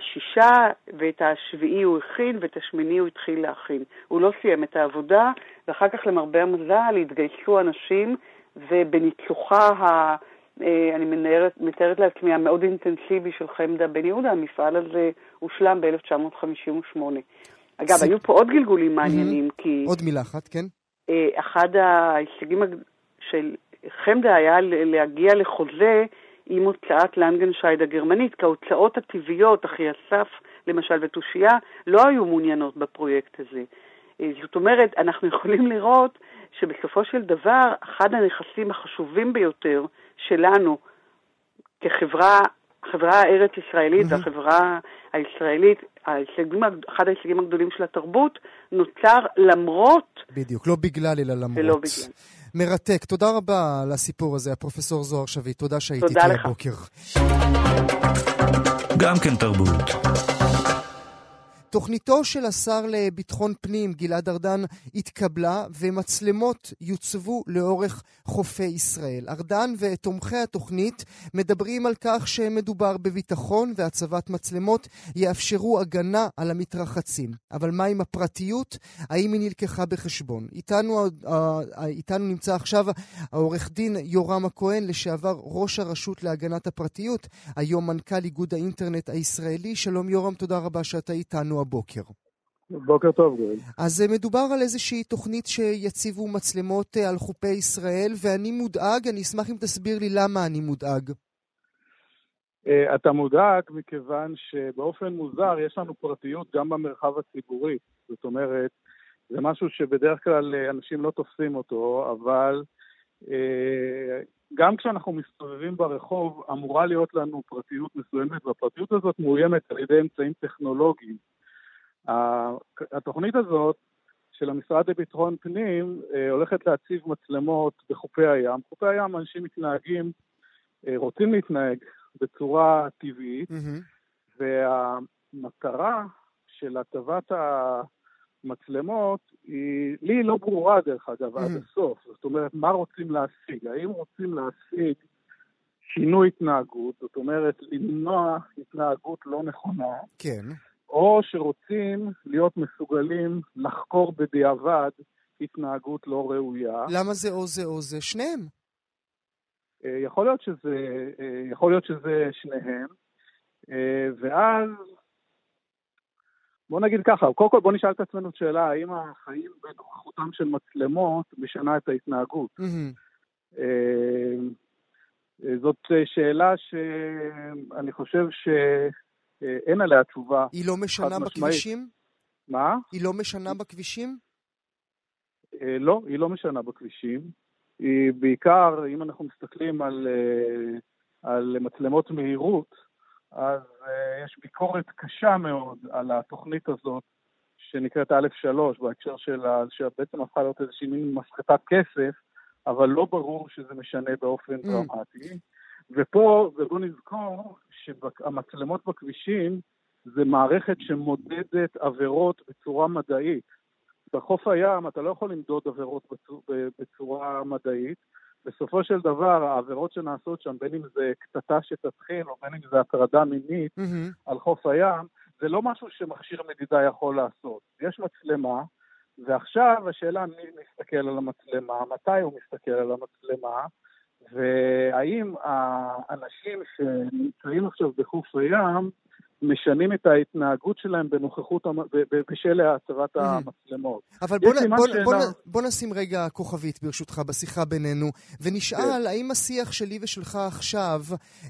שישה, ואת השביעי הוא הכין, ואת השמיני הוא התחיל להכין. הוא לא סיים את העבודה, ואחר כך, למרבה המזל, התגייסו אנשים, ובניצוחה ה... אה, אני מתארת, מתארת לעצמי, המאוד אינטנסיבי של חמדה בן יהודה, המפעל הזה הושלם ב-1958. אגב, ס... היו פה עוד גלגולים מעניינים, mm-hmm. כי... עוד מילה אחת, כן. אה, אחד ההישגים של חמדה היה להגיע לחוזה עם הוצאת לנגנשייד הגרמנית, כי ההוצאות הטבעיות, אחי אסף למשל ותושייה, לא היו מעוניינות בפרויקט הזה. אה, זאת אומרת, אנחנו יכולים לראות שבסופו של דבר, אחד הנכסים החשובים ביותר שלנו כחברה, החברה הארץ-ישראלית mm-hmm. והחברה הישראלית, ההישגים, אחד ההישגים הגדולים של התרבות, נוצר למרות... בדיוק, לא בגלל אלא למרות. ולא בגלל. מרתק. תודה רבה על הסיפור הזה, הפרופסור זוהר שביט. תודה שהיית איתי הבוקר. גם כן תרבות. תוכניתו של השר לביטחון פנים גלעד ארדן התקבלה ומצלמות יוצבו לאורך חופי ישראל. ארדן ותומכי התוכנית מדברים על כך שמדובר בביטחון והצבת מצלמות יאפשרו הגנה על המתרחצים. אבל מה עם הפרטיות? האם היא נלקחה בחשבון? איתנו, אה, איתנו נמצא עכשיו העורך דין יורם הכהן, לשעבר ראש הרשות להגנת הפרטיות, היום מנכ"ל איגוד האינטרנט הישראלי. שלום יורם, תודה רבה שאתה איתנו. הבוקר. בוקר טוב, גואל. אז אה, מדובר על איזושהי תוכנית שיציבו מצלמות אה, על חופי ישראל, ואני מודאג, אני אשמח אם תסביר לי למה אני מודאג. אה, אתה מודאג מכיוון שבאופן מוזר יש לנו פרטיות גם במרחב הציבורי. זאת אומרת, זה משהו שבדרך כלל אנשים לא תופסים אותו, אבל גם כשאנחנו מסתובבים ברחוב, אמורה להיות לנו פרטיות מסוימת, והפרטיות הזאת מאוימת על ידי אמצעים טכנולוגיים. התוכנית הזאת של המשרד לביטחון פנים אה, הולכת להציב מצלמות בחופי הים. חופי הים אנשים מתנהגים, אה, רוצים להתנהג בצורה טבעית, mm-hmm. והמטרה של הטבת המצלמות היא, לי היא לא ברורה דרך אגב mm-hmm. עד הסוף. זאת אומרת, מה רוצים להשיג? האם רוצים להשיג שינוי התנהגות, זאת אומרת, למנוע התנהגות לא נכונה? כן. או שרוצים להיות מסוגלים לחקור בדיעבד התנהגות לא ראויה. למה זה או זה או זה? שניהם. אה, יכול להיות שזה, אה, יכול להיות שזה שניהם, אה, ואז בוא נגיד ככה, קודם כל בוא נשאל את עצמנו את שאלה, האם החיים בנוכחותם של מצלמות משנה את ההתנהגות? Mm-hmm. זאת שאלה שאני חושב ש... אה, אין עליה תשובה. היא לא משנה בכבישים? מה? היא לא משנה בכבישים? אה, לא, היא לא משנה בכבישים. היא בעיקר, אם אנחנו מסתכלים על, אה, על מצלמות מהירות, אז יש ביקורת קשה מאוד על התוכנית הזאת, שנקראת א'3, בהקשר של, שבעצם הפכה להיות איזושהי מין מפחתת כסף, אבל לא ברור שזה משנה באופן mm. דרמטי. ופה, ובואו נזכור שהמצלמות בכבישים זה מערכת שמודדת עבירות בצורה מדעית. בחוף הים אתה לא יכול למדוד עבירות בצורה מדעית. בסופו של דבר, העבירות שנעשות שם, בין אם זה קטטה שתתחיל, או בין אם זה הטרדה מינית mm-hmm. על חוף הים, זה לא משהו שמכשיר מדידה יכול לעשות. יש מצלמה, ועכשיו השאלה מי מסתכל על המצלמה, מתי הוא מסתכל על המצלמה, והאם האנשים שנמצאים עכשיו בחוף הים משנים את ההתנהגות שלהם בנוכחות, בשל הצבת mm. המצלמות. אבל בוא, בוא, שאלה... בוא, בוא נשים רגע כוכבית ברשותך בשיחה בינינו, ונשאל כן. האם השיח שלי ושלך עכשיו,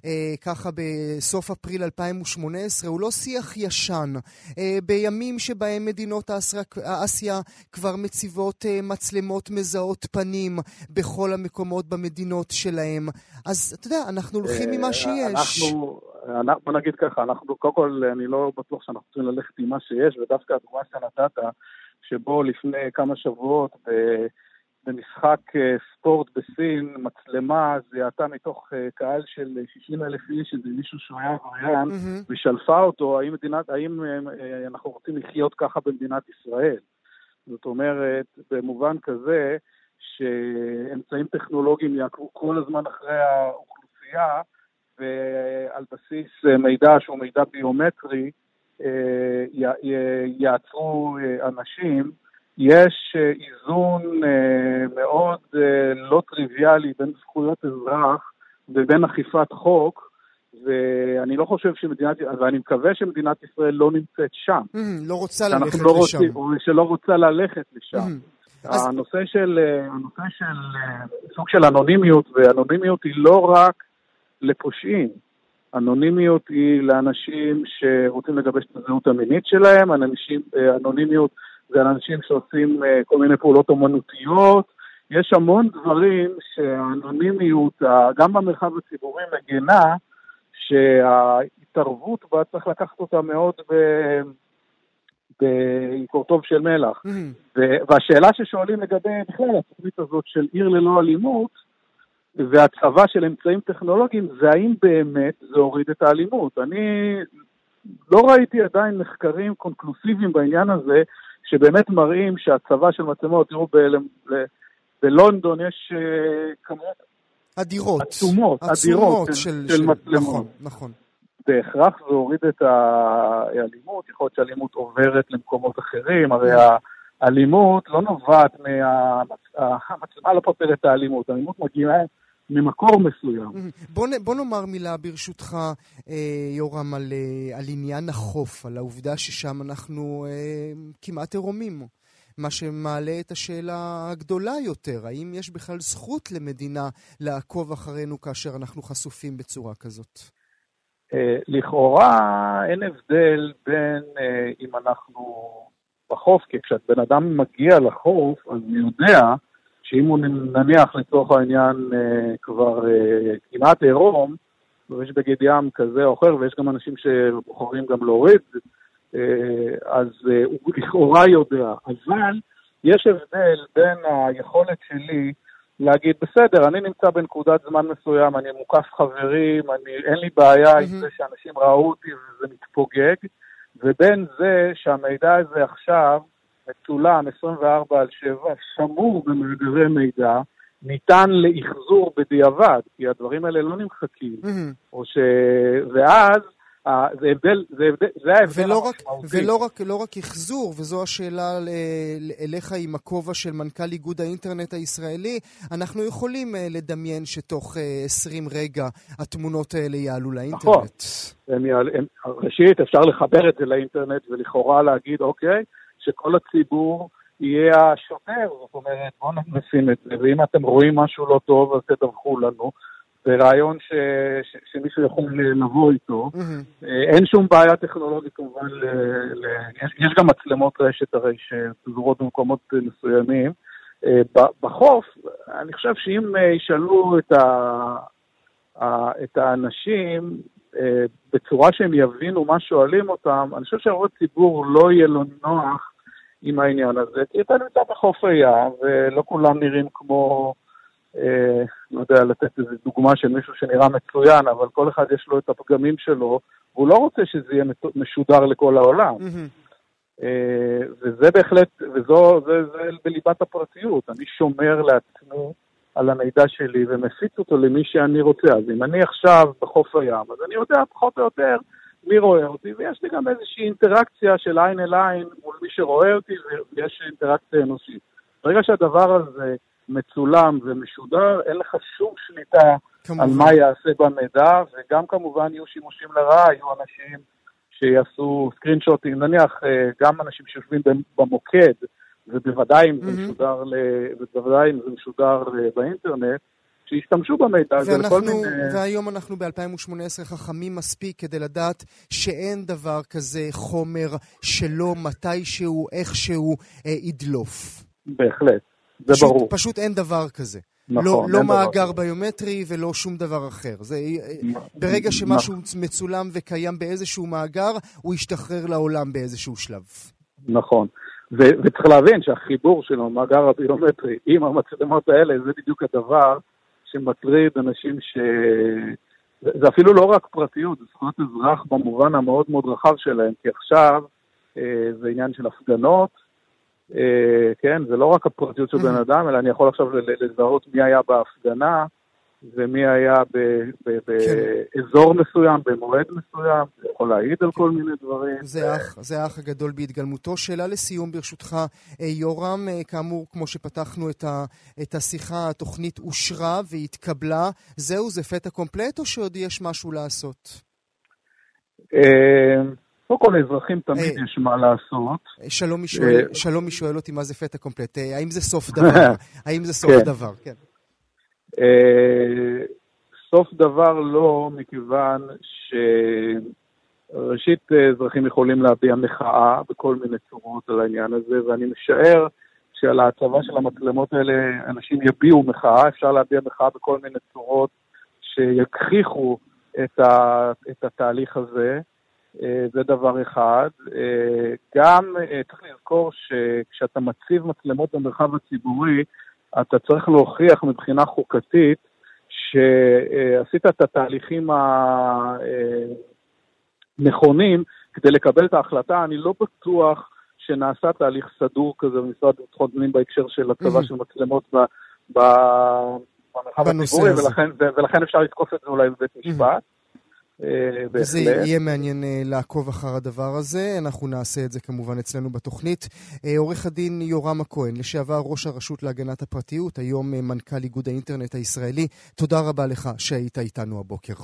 אה, ככה בסוף אפריל 2018, הוא לא שיח ישן. אה, בימים שבהם מדינות האסיה, האסיה כבר מציבות אה, מצלמות מזהות פנים בכל המקומות במדינות שלהם. אז אתה יודע, אנחנו הולכים ממה אה, שיש. אנחנו... בוא נגיד ככה, אנחנו, קודם כל, אני לא בטוח שאנחנו צריכים ללכת עם מה שיש, ודווקא הדוגמה שנתת, שבו לפני כמה שבועות במשחק אה, ספורט בסין, מצלמה זיהתה מתוך אה, קהל של 60 אלף איש, איזה מישהו שהוא היה עבריין, mm-hmm. ושלפה אותו, האם, מדינת, האם אה, אנחנו רוצים לחיות ככה במדינת ישראל? זאת אומרת, במובן כזה, שאמצעים טכנולוגיים יעקבו כל הזמן אחרי האוכלוסייה, ועל בסיס אה, מידע שהוא מידע ביומטרי אה, יעצרו אה, אנשים. יש איזון מאוד לא טריוויאלי בין זכויות אזרח ובין אכיפת חוק, ואני לא חושב שמדינת, ואני מקווה שמדינת ישראל לא נמצאת שם. Mm, לא רוצה ללכת לא לשם. רוצים, שלא רוצה ללכת לשם. Mm, הנושא של, הנושא של סוג של אנונימיות, ואנונימיות היא לא רק לפושעים. אנונימיות היא לאנשים שרוצים לגבש את הזהות המינית שלהם, אנשים, אה, אנונימיות זה אנשים שעושים אה, כל מיני פעולות אומנותיות. יש המון דברים שהאנונימיות, גם במרחב הציבורי, מגנה, שההתערבות בה צריך לקחת אותה מאוד ב... בעיקורטוב של מלח. Mm-hmm. והשאלה ששואלים לגבי בכלל התוכנית הזאת של עיר ללא אלימות, והצבה של אמצעים טכנולוגיים, זה האם באמת זה הוריד את האלימות. אני לא ראיתי עדיין מחקרים קונקלוסיביים בעניין הזה, שבאמת מראים שהצבה של מצלמות, תראו, ב- בלונדון יש uh, כמות אדירות, עצומות, אדירות של, של, של מצלמות. נכון, נכון. בהכרח זה הוריד את האלימות, יכול להיות שאלימות עוברת למקומות אחרים, הרי האלימות לא נובעת מה... המצלמה לא פותרת את האלימות, האלימות מגיעה ממקור מסוים. בוא, בוא נאמר מילה ברשותך, אה, יורם, על, אה, על עניין החוף, על העובדה ששם אנחנו אה, כמעט עירומים. מה שמעלה את השאלה הגדולה יותר, האם יש בכלל זכות למדינה לעקוב אחרינו כאשר אנחנו חשופים בצורה כזאת? אה, לכאורה אין הבדל בין אה, אם אנחנו בחוף, כי כשבן אדם מגיע לחוף, אז הוא יודע שאם הוא נניח לצורך העניין אה, כבר כמעט עירום, ויש בגד ים כזה או אחר, ויש גם אנשים שבוחרים גם להוריד, אז הוא לכאורה יודע. אבל יש הבדל בין היכולת שלי להגיד, בסדר, אני נמצא בנקודת זמן מסוים, אני מוקף חברים, אני, אין לי בעיה mm-hmm. עם זה שאנשים ראו אותי וזה מתפוגג, ובין זה שהמידע הזה עכשיו מצולם 24 על 7, שמור במאגרי מידע, ניתן לאחזור בדיעבד, כי הדברים האלה לא נמחקים. Mm-hmm. או ש... ואז זה הבדל, זה הבדל, זה ההבדל ולא. רק, ולא רק, לא רק אחזור, וזו השאלה אליך עם הכובע של מנכ"ל איגוד האינטרנט הישראלי, אנחנו יכולים אה, לדמיין שתוך 20 אה, רגע התמונות האלה יעלו לאינטרנט. נכון. הם יעל, הם, ראשית, אפשר לחבר את זה לאינטרנט ולכאורה להגיד, אוקיי, שכל הציבור יהיה השוטר, זאת אומרת, בואו נשים את זה, ואם אתם רואים משהו לא טוב, אז תדווחו לנו. זה רעיון ש, ש, שמישהו יכול לבוא איתו. Mm-hmm. אין שום בעיה טכנולוגית כמובן, ל, ל, יש, יש גם מצלמות רשת הרי שפזורות במקומות מסוימים. אה, בחוף, אני חושב שאם אה, ישאלו את, ה, את האנשים בצורה שהם יבינו מה שואלים אותם, אני חושב שהרוב ציבור לא יהיה לו נוח עם העניין הזה, כי אתה נמצא בחוף הים, ולא כולם נראים כמו... אה, לא יודע, לתת איזו דוגמה של מישהו שנראה מצוין, אבל כל אחד יש לו את הפגמים שלו, והוא לא רוצה שזה יהיה משודר לכל העולם. אה, וזה בהחלט, וזו, זה, זה בליבת הפרטיות. אני שומר לעצמי על המידע שלי ומפיץ אותו למי שאני רוצה. אז אם אני עכשיו בחוף הים, אז אני יודע פחות או יותר מי רואה אותי, ויש לי גם איזושהי אינטראקציה של עין אל עין מול מי שרואה אותי, ויש אינטראקציה אנושית. ברגע שהדבר הזה מצולם ומשודר, אין לך שום שליטה כמובן. על מה יעשה במידע, וגם כמובן יהיו שימושים לרעה, יהיו אנשים שיעשו סקרין שוטים, נניח אה, גם אנשים שיושבים במוקד, ובוודאי אם זה משודר, ובוודאי אם זה משודר אה, באינטרנט, שישתמשו במידע הזה לכל מיני... והיום אנחנו ב-2018 חכמים מספיק כדי לדעת שאין דבר כזה חומר שלא מתישהו, איכשהו, אה, ידלוף. בהחלט. זה פשוט, ברור. פשוט אין דבר כזה. נכון, לא, לא מאגר ביומטרי ולא שום דבר אחר. זה, ברגע שמשהו נכון. מצולם וקיים באיזשהו מאגר, הוא ישתחרר לעולם באיזשהו שלב. נכון. ו- וצריך להבין שהחיבור של המאגר הביומטרי עם המצלמות האלה, זה בדיוק הדבר שמטריד אנשים ש... זה אפילו לא רק פרטיות, זה זכויות אזרח במובן המאוד מאוד רחב שלהם, כי עכשיו אה, זה עניין של הפגנות, אה, כן, זה לא רק הפרטיות של בן. אדם, אלא אני יכול עכשיו לזהות מי היה בהפגנה ומי היה כן. באזור מסוים, במועד מסוים, זה יכול להעיד על כל מיני דברים. זה האח, זה האח הגדול בהתגלמותו. שאלה לסיום ברשותך, אה, יורם, אה, כאמור, כמו שפתחנו את, ה, את השיחה, התוכנית אושרה והתקבלה. זהו, זה פטה קומפלט או שעוד יש משהו לעשות? קודם כל לאזרחים תמיד אה, יש מה לעשות. שלומי שואל אותי מה זה פטה קומפלט, אה, האם זה סוף דבר? האם זה סוף כן. דבר, כן. אה, סוף דבר לא, מכיוון שראשית אזרחים יכולים להביע מחאה בכל מיני צורות על העניין הזה, ואני משער שעל ההצבה של המצלמות האלה אנשים יביעו מחאה, אפשר להביע מחאה בכל מיני צורות שיגחיכו את, ה, את התהליך הזה. אה, זה דבר אחד. אה, גם אה, צריך לזכור שכשאתה מציב מצלמות במרחב הציבורי, אתה צריך להוכיח מבחינה חוקתית שעשית את התהליכים הנכונים כדי לקבל את ההחלטה. אני לא בטוח שנעשה תהליך סדור כזה במשרד לביטחון פנים בהקשר של הצבה של מצלמות במרחב הציבורי, ולכן, ולכן אפשר לתקוף את זה אולי בבית משפט. בהחלט. זה יהיה מעניין לעקוב אחר הדבר הזה, אנחנו נעשה את זה כמובן אצלנו בתוכנית. עורך הדין יורם הכהן, לשעבר ראש הרשות להגנת הפרטיות, היום מנכ"ל איגוד האינטרנט הישראלי, תודה רבה לך שהיית איתנו הבוקר.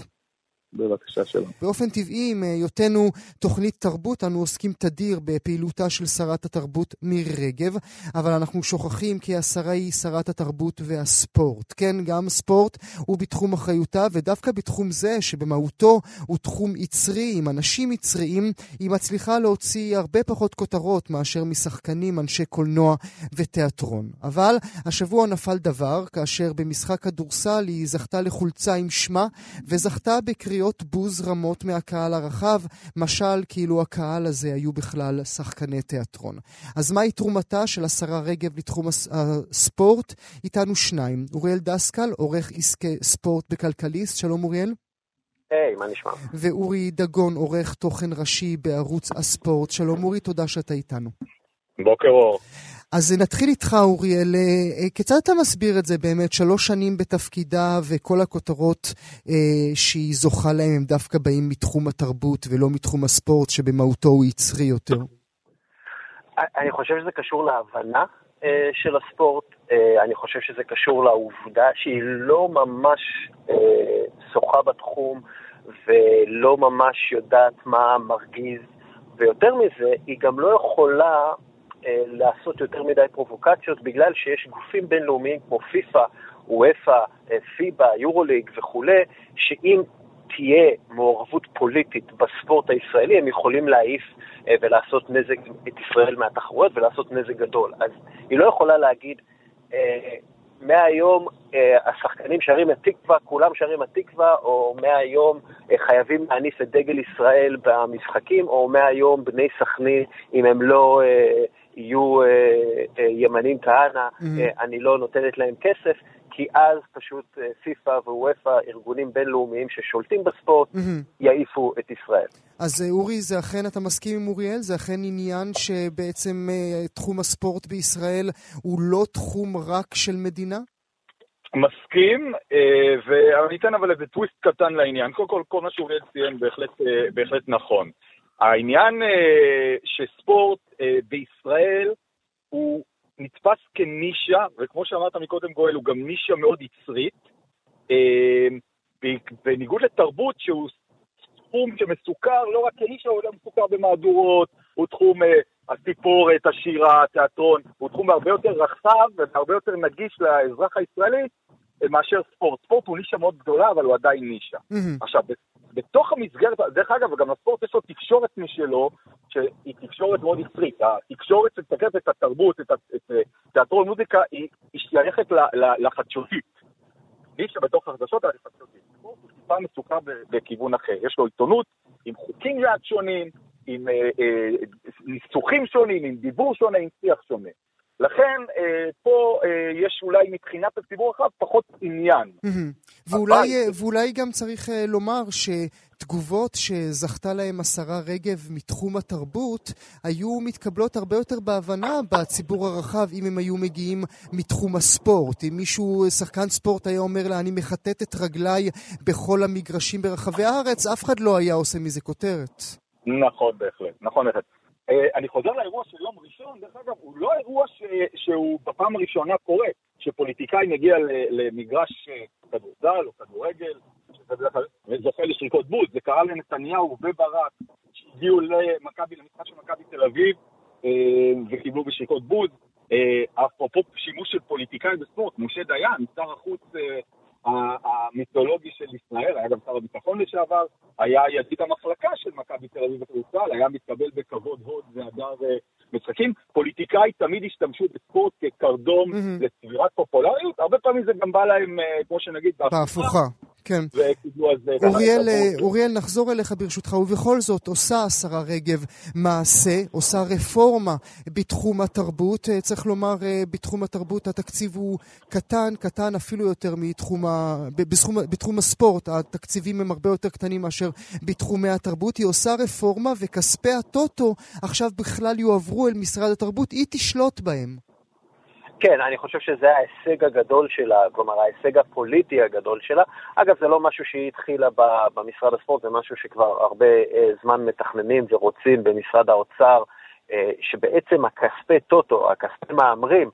בבקשה שלום. באופן טבעי, עם היותנו תוכנית תרבות, אנו עוסקים תדיר בפעילותה של שרת התרבות מירי רגב, אבל אנחנו שוכחים כי השרה היא שרת התרבות והספורט. כן, גם ספורט הוא בתחום אחריותה, ודווקא בתחום זה, שבמהותו הוא תחום יצרי, עם אנשים יצריים, היא מצליחה להוציא הרבה פחות כותרות מאשר משחקנים, אנשי קולנוע ותיאטרון. אבל השבוע נפל דבר, כאשר במשחק כדורסל היא זכתה לחולצה עם שמה, וזכתה בקריאות קריאות בוז רמות מהקהל הרחב, משל כאילו הקהל הזה היו בכלל שחקני תיאטרון. אז מהי תרומתה של השרה רגב לתחום הספורט? איתנו שניים. אוריאל דסקל, עורך עסקי ספורט בכלכליסט. שלום אוריאל. היי, hey, מה נשמע? ואורי דגון, עורך תוכן ראשי בערוץ הספורט. שלום אורי, תודה שאתה איתנו. בוקר אור. אז נתחיל איתך, אוריאל. אה, כיצד אתה מסביר את זה באמת? שלוש שנים בתפקידה וכל הכותרות אה, שהיא זוכה להם הם דווקא באים מתחום התרבות ולא מתחום הספורט, שבמהותו הוא יצרי יותר. אני חושב שזה קשור להבנה אה, של הספורט. אה, אני חושב שזה קשור לעובדה שהיא לא ממש אה, שוחה בתחום ולא ממש יודעת מה מרגיז. ויותר מזה, היא גם לא יכולה אה, לעשות יותר מדי פרובוקציות, בגלל שיש גופים בינלאומיים כמו פיפ"א, וופ"א, אה, פיבה, יורוליג וכולי, שאם תהיה מעורבות פוליטית בספורט הישראלי, הם יכולים להעיף אה, ולעשות נזק את ישראל מהתחרויות ולעשות נזק גדול. אז היא לא יכולה להגיד, מהיום השחקנים שרים התקווה, כולם שרים התקווה, או מהיום חייבים להניף את דגל ישראל במשחקים, או מהיום בני סכנין, אם הם לא יהיו אה, אה, ימנים כהנא, mm-hmm. אה, אני לא נותנת להם כסף, כי אז פשוט אה, פיפ"א ווופ"א, ארגונים בינלאומיים ששולטים בספורט, mm-hmm. יעיפו את ישראל. אז אה, אורי, זה אכן, אתה מסכים עם אוריאל? זה אכן עניין שבעצם אה, תחום הספורט בישראל הוא לא תחום רק של מדינה? מסכים, אה, ואני אתן אבל איזה טוויסט קטן לעניין. קודם כל, כל מה שאוריאל ציין בהחלט, אה, בהחלט נכון. העניין אה, שספורט אה, בישראל הוא נתפס כנישה, וכמו שאמרת מקודם גואל, הוא גם נישה מאוד יצרית, אה, בניגוד לתרבות שהוא תחום שמסוכר לא רק כנישה, הוא גם מסוכר במהדורות, הוא תחום אה, הסיפורת, השירה, התיאטרון, הוא תחום הרבה יותר רחב והרבה יותר נגיש לאזרח הישראלי מאשר ספורט. ספורט הוא נישה מאוד גדולה, אבל הוא עדיין נישה. Mm-hmm. עכשיו, בתוך המסגרת, דרך אגב, גם לספורט יש לו תקשורת משלו, שהיא תקשורת מאוד יצרית. התקשורת שתקף את התרבות, את, את תיאטרון מוזיקה, היא שייכת לחדשותית. מי שבתוך החדשות היא חדשותית. הוא טיפה מסוכר בכיוון אחר. יש לו עיתונות עם חוקים מעט שונים, עם אה, אה, ניסוחים שונים, עם דיבור שונה, עם שיח שונה. לכן אה, פה אה, יש אולי מבחינת הציבור הרחב פחות עניין. ואולי. אה, ואולי גם צריך לומר שתגובות שזכתה להם השרה רגב מתחום התרבות היו מתקבלות הרבה יותר בהבנה בציבור הרחב אם הם היו מגיעים מתחום הספורט. אם מישהו, שחקן ספורט היה אומר לה אני מכתת את רגליי בכל המגרשים ברחבי הארץ, אף אחד לא היה עושה מזה כותרת. נכון בהחלט, נכון בהחלט. אה, אני חוזר לאירוע של יום ראשון, דרך אגב, הוא לא אירוע ש, שהוא בפעם הראשונה קורה, שפוליטיקאי מגיע למגרש אה, כדורסל או כדורגל, וזוכה לשריקות בוז, זה קרה לנתניהו וברק, שהגיעו למכבי, למשחק של מכבי תל אביב, אה, וקיבלו בשריקות בוז. אפרופו שימוש של פוליטיקאי בספורט, משה דיין, שר החוץ המיתולוגי של ישראל, היה גם שר הביטחון לשעבר, היה ידיד המחלקה של מכבי תל אביב בכדורסל, היה מתקבל בכבוד הוד והדר אה, משחקים. פוליטיקאי תמיד השתמשו בספורט כקרדום mm-hmm. לצבירת פופולריות, הרבה פעמים זה גם בא להם, אה, כמו שנגיד, בהפוכה. כן. וקיבלו על זה... אוריאל, אה, אוריאל, נחזור אליך ברשותך, ובכל זאת עושה השרה רגב מעשה, עושה רפורמה בתחום התרבות. אה, צריך לומר, אה, בתחום התרבות התקציב הוא קטן, קטן אפילו יותר מתחום ה... בתחום, בתחום הספורט, התקציבים הם הרבה יותר קטנים מאשר בתחומי התרבות. היא עושה רפורמה, וכספי הטוטו עכשיו בכלל יועברו אל משרד התרבות, היא תשלוט בהם. כן, אני חושב שזה ההישג הגדול שלה, כלומר ההישג הפוליטי הגדול שלה. אגב, זה לא משהו שהיא התחילה במשרד הספורט, זה משהו שכבר הרבה אה, זמן מתכננים ורוצים במשרד האוצר, אה, שבעצם הכספי טוטו, הכספי מהמרים,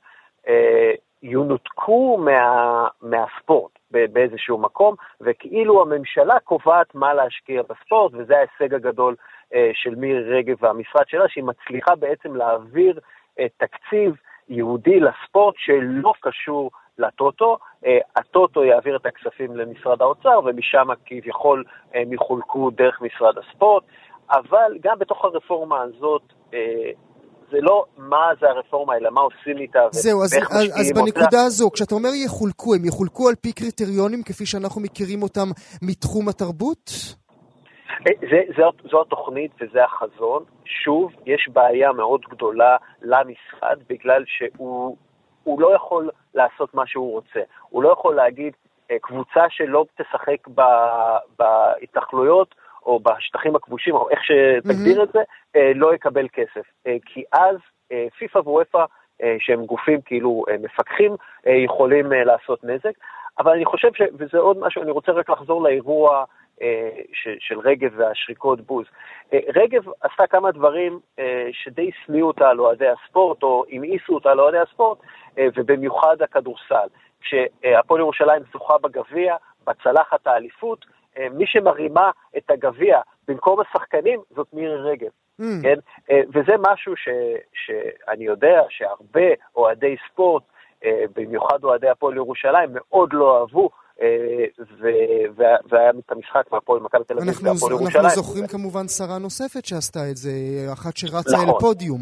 אה, ינותקו מה, מהספורט באיזשהו מקום, וכאילו הממשלה קובעת מה להשקיע בספורט, וזה ההישג הגדול של מירי רגב והמשרד שלה, שהיא מצליחה בעצם להעביר תקציב ייעודי לספורט שלא קשור לטוטו. אה, הטוטו יעביר את הכספים למשרד האוצר, ומשם כביכול הם יחולקו דרך משרד הספורט, אבל גם בתוך הרפורמה הזאת, אה, זה לא מה זה הרפורמה, אלא מה עושים איתה זהו, אז, אז, אז בנקודה אותה. הזו, כשאתה אומר יחולקו, הם יחולקו על פי קריטריונים כפי שאנחנו מכירים אותם מתחום התרבות? אה, זה, זו, זו התוכנית וזה החזון. שוב, יש בעיה מאוד גדולה למשרד, בגלל שהוא לא יכול לעשות מה שהוא רוצה. הוא לא יכול להגיד, אה, קבוצה שלא תשחק ב, בהתנחלויות או בשטחים הכבושים, או איך שתגדיר mm-hmm. את זה, אה, לא יקבל כסף. כי אז פיפ"א וופ"א, שהם גופים כאילו מפקחים, יכולים לעשות נזק. אבל אני חושב ש... וזה עוד משהו, אני רוצה רק לחזור לאירוע של רגב והשריקות בוז. אה, רגב עשתה כמה דברים אה, שדי שניאו אותה על אוהדי הספורט, או המאיסו אותה על אוהדי הספורט, ובמיוחד הכדורסל. כשהפועל ירושלים זוכה בגביע, בצלחת האליפות, מי שמרימה את הגביע במקום השחקנים זאת מירי רגב. Mm. כן? וזה משהו ש, שאני יודע שהרבה אוהדי ספורט, במיוחד אוהדי הפועל ירושלים, מאוד לא אהבו, והיה את המשחק מהפועל מכבי תל אביב והפועל ירושלים. אנחנו זוכרים כמובן שרה נוספת שעשתה את זה, אחת שרצה אל נכון. פודיום.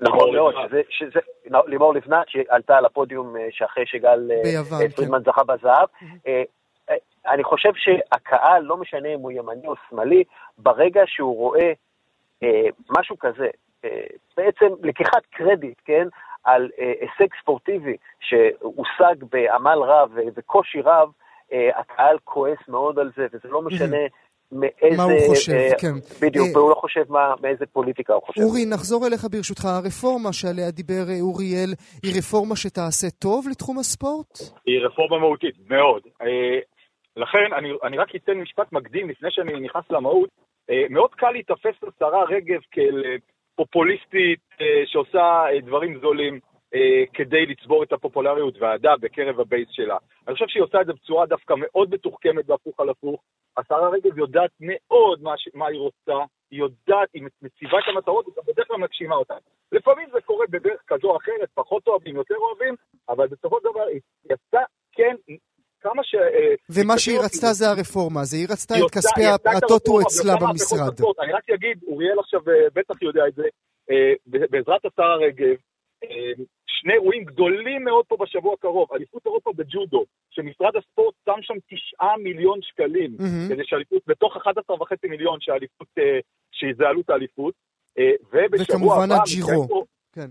נכון מאוד, שזה, לימור לבנת שעלתה על הפודיום אה, שאחרי שגל אה, כן. פרידמן זכה בזהב. אה, אני חושב שהקהל, לא משנה אם הוא ימני או שמאלי, ברגע שהוא רואה משהו כזה, בעצם לקיחת קרדיט, כן, על אה, הישג ספורטיבי שהושג בעמל רב וקושי רב, אה, הקהל כועס מאוד על זה, וזה לא משנה מאיזה... מה הוא חושב, אה, כן. בדיוק, אה, והוא לא חושב מה, מאיזה פוליטיקה הוא חושב. אורי, נחזור אליך ברשותך. הרפורמה שעליה דיבר אה, אוריאל, היא רפורמה שתעשה טוב לתחום הספורט? היא רפורמה מהותית, מאוד. אה, לכן, אני, אני רק אתן משפט מקדים לפני שאני נכנס למהות. אה, מאוד קל להיתפס לשרה רגב כאל פופוליסטית אה, שעושה אה, דברים זולים אה, כדי לצבור את הפופולריות והאהדה בקרב הבייס שלה. אני חושב שהיא עושה את זה בצורה דווקא מאוד מתוחכמת בהפוך על הפוך. השרה רגב יודעת מאוד מה. מה היא רוצה, היא יודעת, היא מציבה את המטרות, היא בדרך כלל מגשימה אותן. לפעמים זה קורה בדרך כזו או אחרת, פחות אוהבים, יותר אוהבים, אבל בסופו של דבר היא עשתה, כן, כמה ש... ומה שהיא רצתה זה הרפורמה, זה היא רצתה את כספי הטוטו אצלה במשרד. אני רק אגיד, אוריאל עכשיו בטח יודע את זה, בעזרת השרה רגב, שני אירועים גדולים מאוד פה בשבוע הקרוב, אליפות אירופה בג'ודו, שמשרד הספורט שם שם תשעה מיליון שקלים, כדי שאליפות, בתוך 11 וחצי מיליון שהאליפות, שזה עלות האליפות, וכמובן הג'ירו. כן.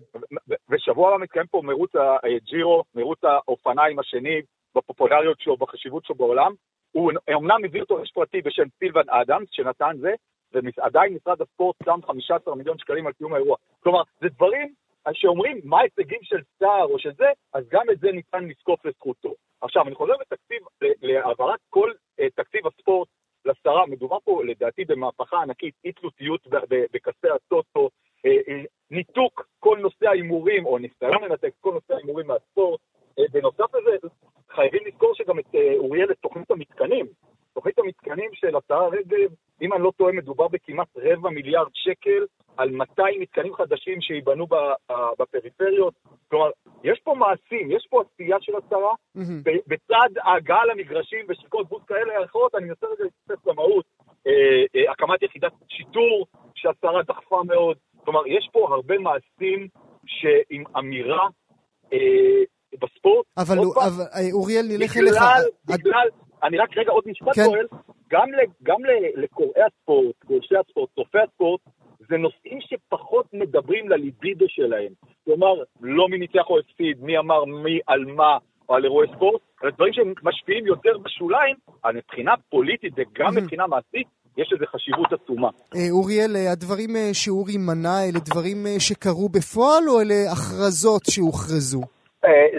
ושבוע הבא מתקיים פה מרוץ הג'ירו, מרוץ האופניים השני, בפופולריות שלו, בחשיבות שלו בעולם. הוא אמנם הביא אותו איש פרטי בשם סילבן אדמס, שנתן זה, ועדיין משרד הספורט שם 15 מיליון שקלים על קיום האירוע. כלומר, זה דברים שאומרים מה ההישגים של סער או של זה, אז גם את זה ניתן לזקוף לזכותו. עכשיו, אני חוזר לתקציב, להעברת כל uh, תקציב הספורט לשרה, מדובר פה לדעתי במהפכה ענקית, אי תלותיות בכספי הטוטו, uh, uh, ניתוק כל נושא ההימורים, או ניסיון לנתק כל נושא ההימורים מהספורט. Uh, בנוסף לזה, חייבים לזכור שגם את uh, אוריאל, את תוכנית המתקנים. תוכנית המתקנים של השרה רגב, אם אני לא טועה, מדובר בכמעט רבע מיליארד שקל על 200 מתקנים חדשים שייבנו בפריפריות. כלומר, יש פה מעשים, יש פה עשייה של השרה. Mm-hmm. בצד ההגעה למגרשים ושריקות בוס כאלה ואחרות, אני מנסה רגע להתייחס למהות. אה, אה, הקמת יחידת שיטור שהשרה דחפה מאוד. כלומר, יש פה הרבה מעשים שעם אמירה אה, בספורט. אבל, אבל אוריאל, נלך אליך. בגלל, אני רק רגע עוד משפט כן. פועל, גם, גם לקוראי הספורט, גורשי הספורט, צופי הספורט, זה נושאים שפחות מדברים לליבידו שלהם. כלומר, לא מי ניצח או הפסיד, מי אמר מי על מה, או על אירועי ספורט, אלא דברים שמשפיעים יותר בשוליים, אבל מבחינה פוליטית וגם מבחינה מעשית, יש לזה חשיבות עצומה. אה, אוריאל, אה, הדברים אה, שאורי מנה, אלה דברים שקרו בפועל, או אלה הכרזות שהוכרזו?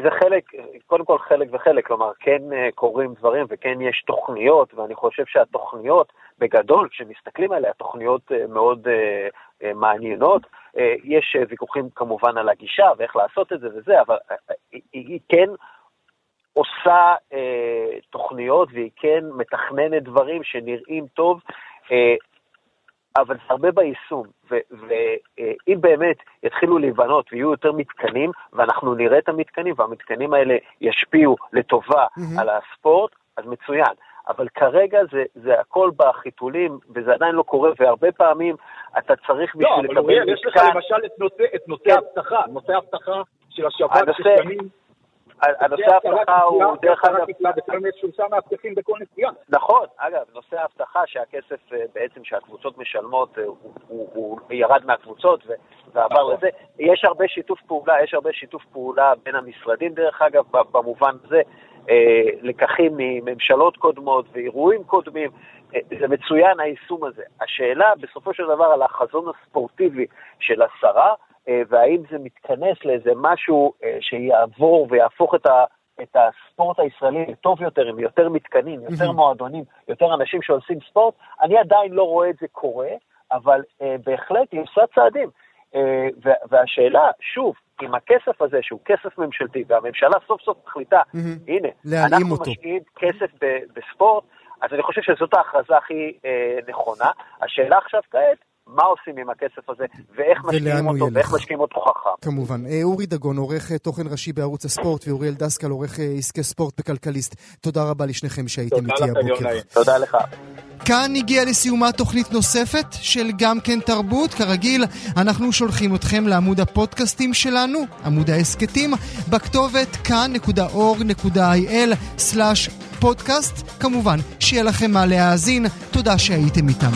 זה חלק, קודם כל חלק וחלק, כלומר כן קורים דברים וכן יש תוכניות, ואני חושב שהתוכניות בגדול, כשמסתכלים עליה, תוכניות מאוד מעניינות. יש ויכוחים כמובן על הגישה ואיך לעשות את זה וזה, אבל היא כן עושה תוכניות והיא כן מתכננת דברים שנראים טוב. אבל זה הרבה ביישום, ואם באמת יתחילו להיבנות ויהיו יותר מתקנים, ואנחנו נראה את המתקנים, והמתקנים האלה ישפיעו לטובה mm-hmm. על הספורט, אז מצוין. אבל כרגע זה, זה הכל בחיתולים, וזה עדיין לא קורה, והרבה פעמים אתה צריך בשביל לקבל... לא, אבל אוריאל, יש לך למשל את נושא, נושא כן. האבטחה, נושא האבטחה של השב"כ ששנים... הנושא האבטחה הוא דרך אגב... נכון, אגב, נושא האבטחה שהכסף אה, בעצם שהקבוצות משלמות, אה, הוא ירד מהקבוצות ועבר נכון. לזה. יש הרבה שיתוף פעולה, יש הרבה שיתוף פעולה בין המשרדים דרך אגב, במובן הזה, אה, לקחים מממשלות קודמות ואירועים קודמים. זה מצוין היישום הזה. השאלה בסופו של דבר על החזון הספורטיבי של השרה, והאם זה מתכנס לאיזה משהו אה, שיעבור ויהפוך את, ה, את הספורט הישראלי לטוב יותר, עם יותר מתקנים, יותר מועדונים, יותר אנשים שעושים ספורט, אני עדיין לא רואה את זה קורה, אבל אה, בהחלט היא עושה צעדים. אה, והשאלה, שוב, עם הכסף הזה, שהוא כסף ממשלתי, והממשלה סוף סוף מחליטה, הנה, אנחנו משקיעים כסף בספורט, אז אני חושב שזאת ההכרזה הכי אה, נכונה. השאלה עכשיו כעת, מה עושים עם הכסף הזה, ואיך משקיעים אותו, ואיך משקיעים אותו חכם. כמובן. אה, אורי דגון, עורך אה, תוכן ראשי בערוץ הספורט, ואוריאל דסקל, עורך אה, עסקי ספורט בכלכליסט. תודה רבה לשניכם שהייתם איתי הבוקר. תודה לך. כאן הגיעה לסיומה תוכנית נוספת של גם כן תרבות. כרגיל, אנחנו שולחים אתכם לעמוד הפודקאסטים שלנו, עמוד ההסכתים, בכתובת כאן.org.il/פודקאסט. כמובן, שיהיה לכם מה להאזין. תודה שהייתם איתם.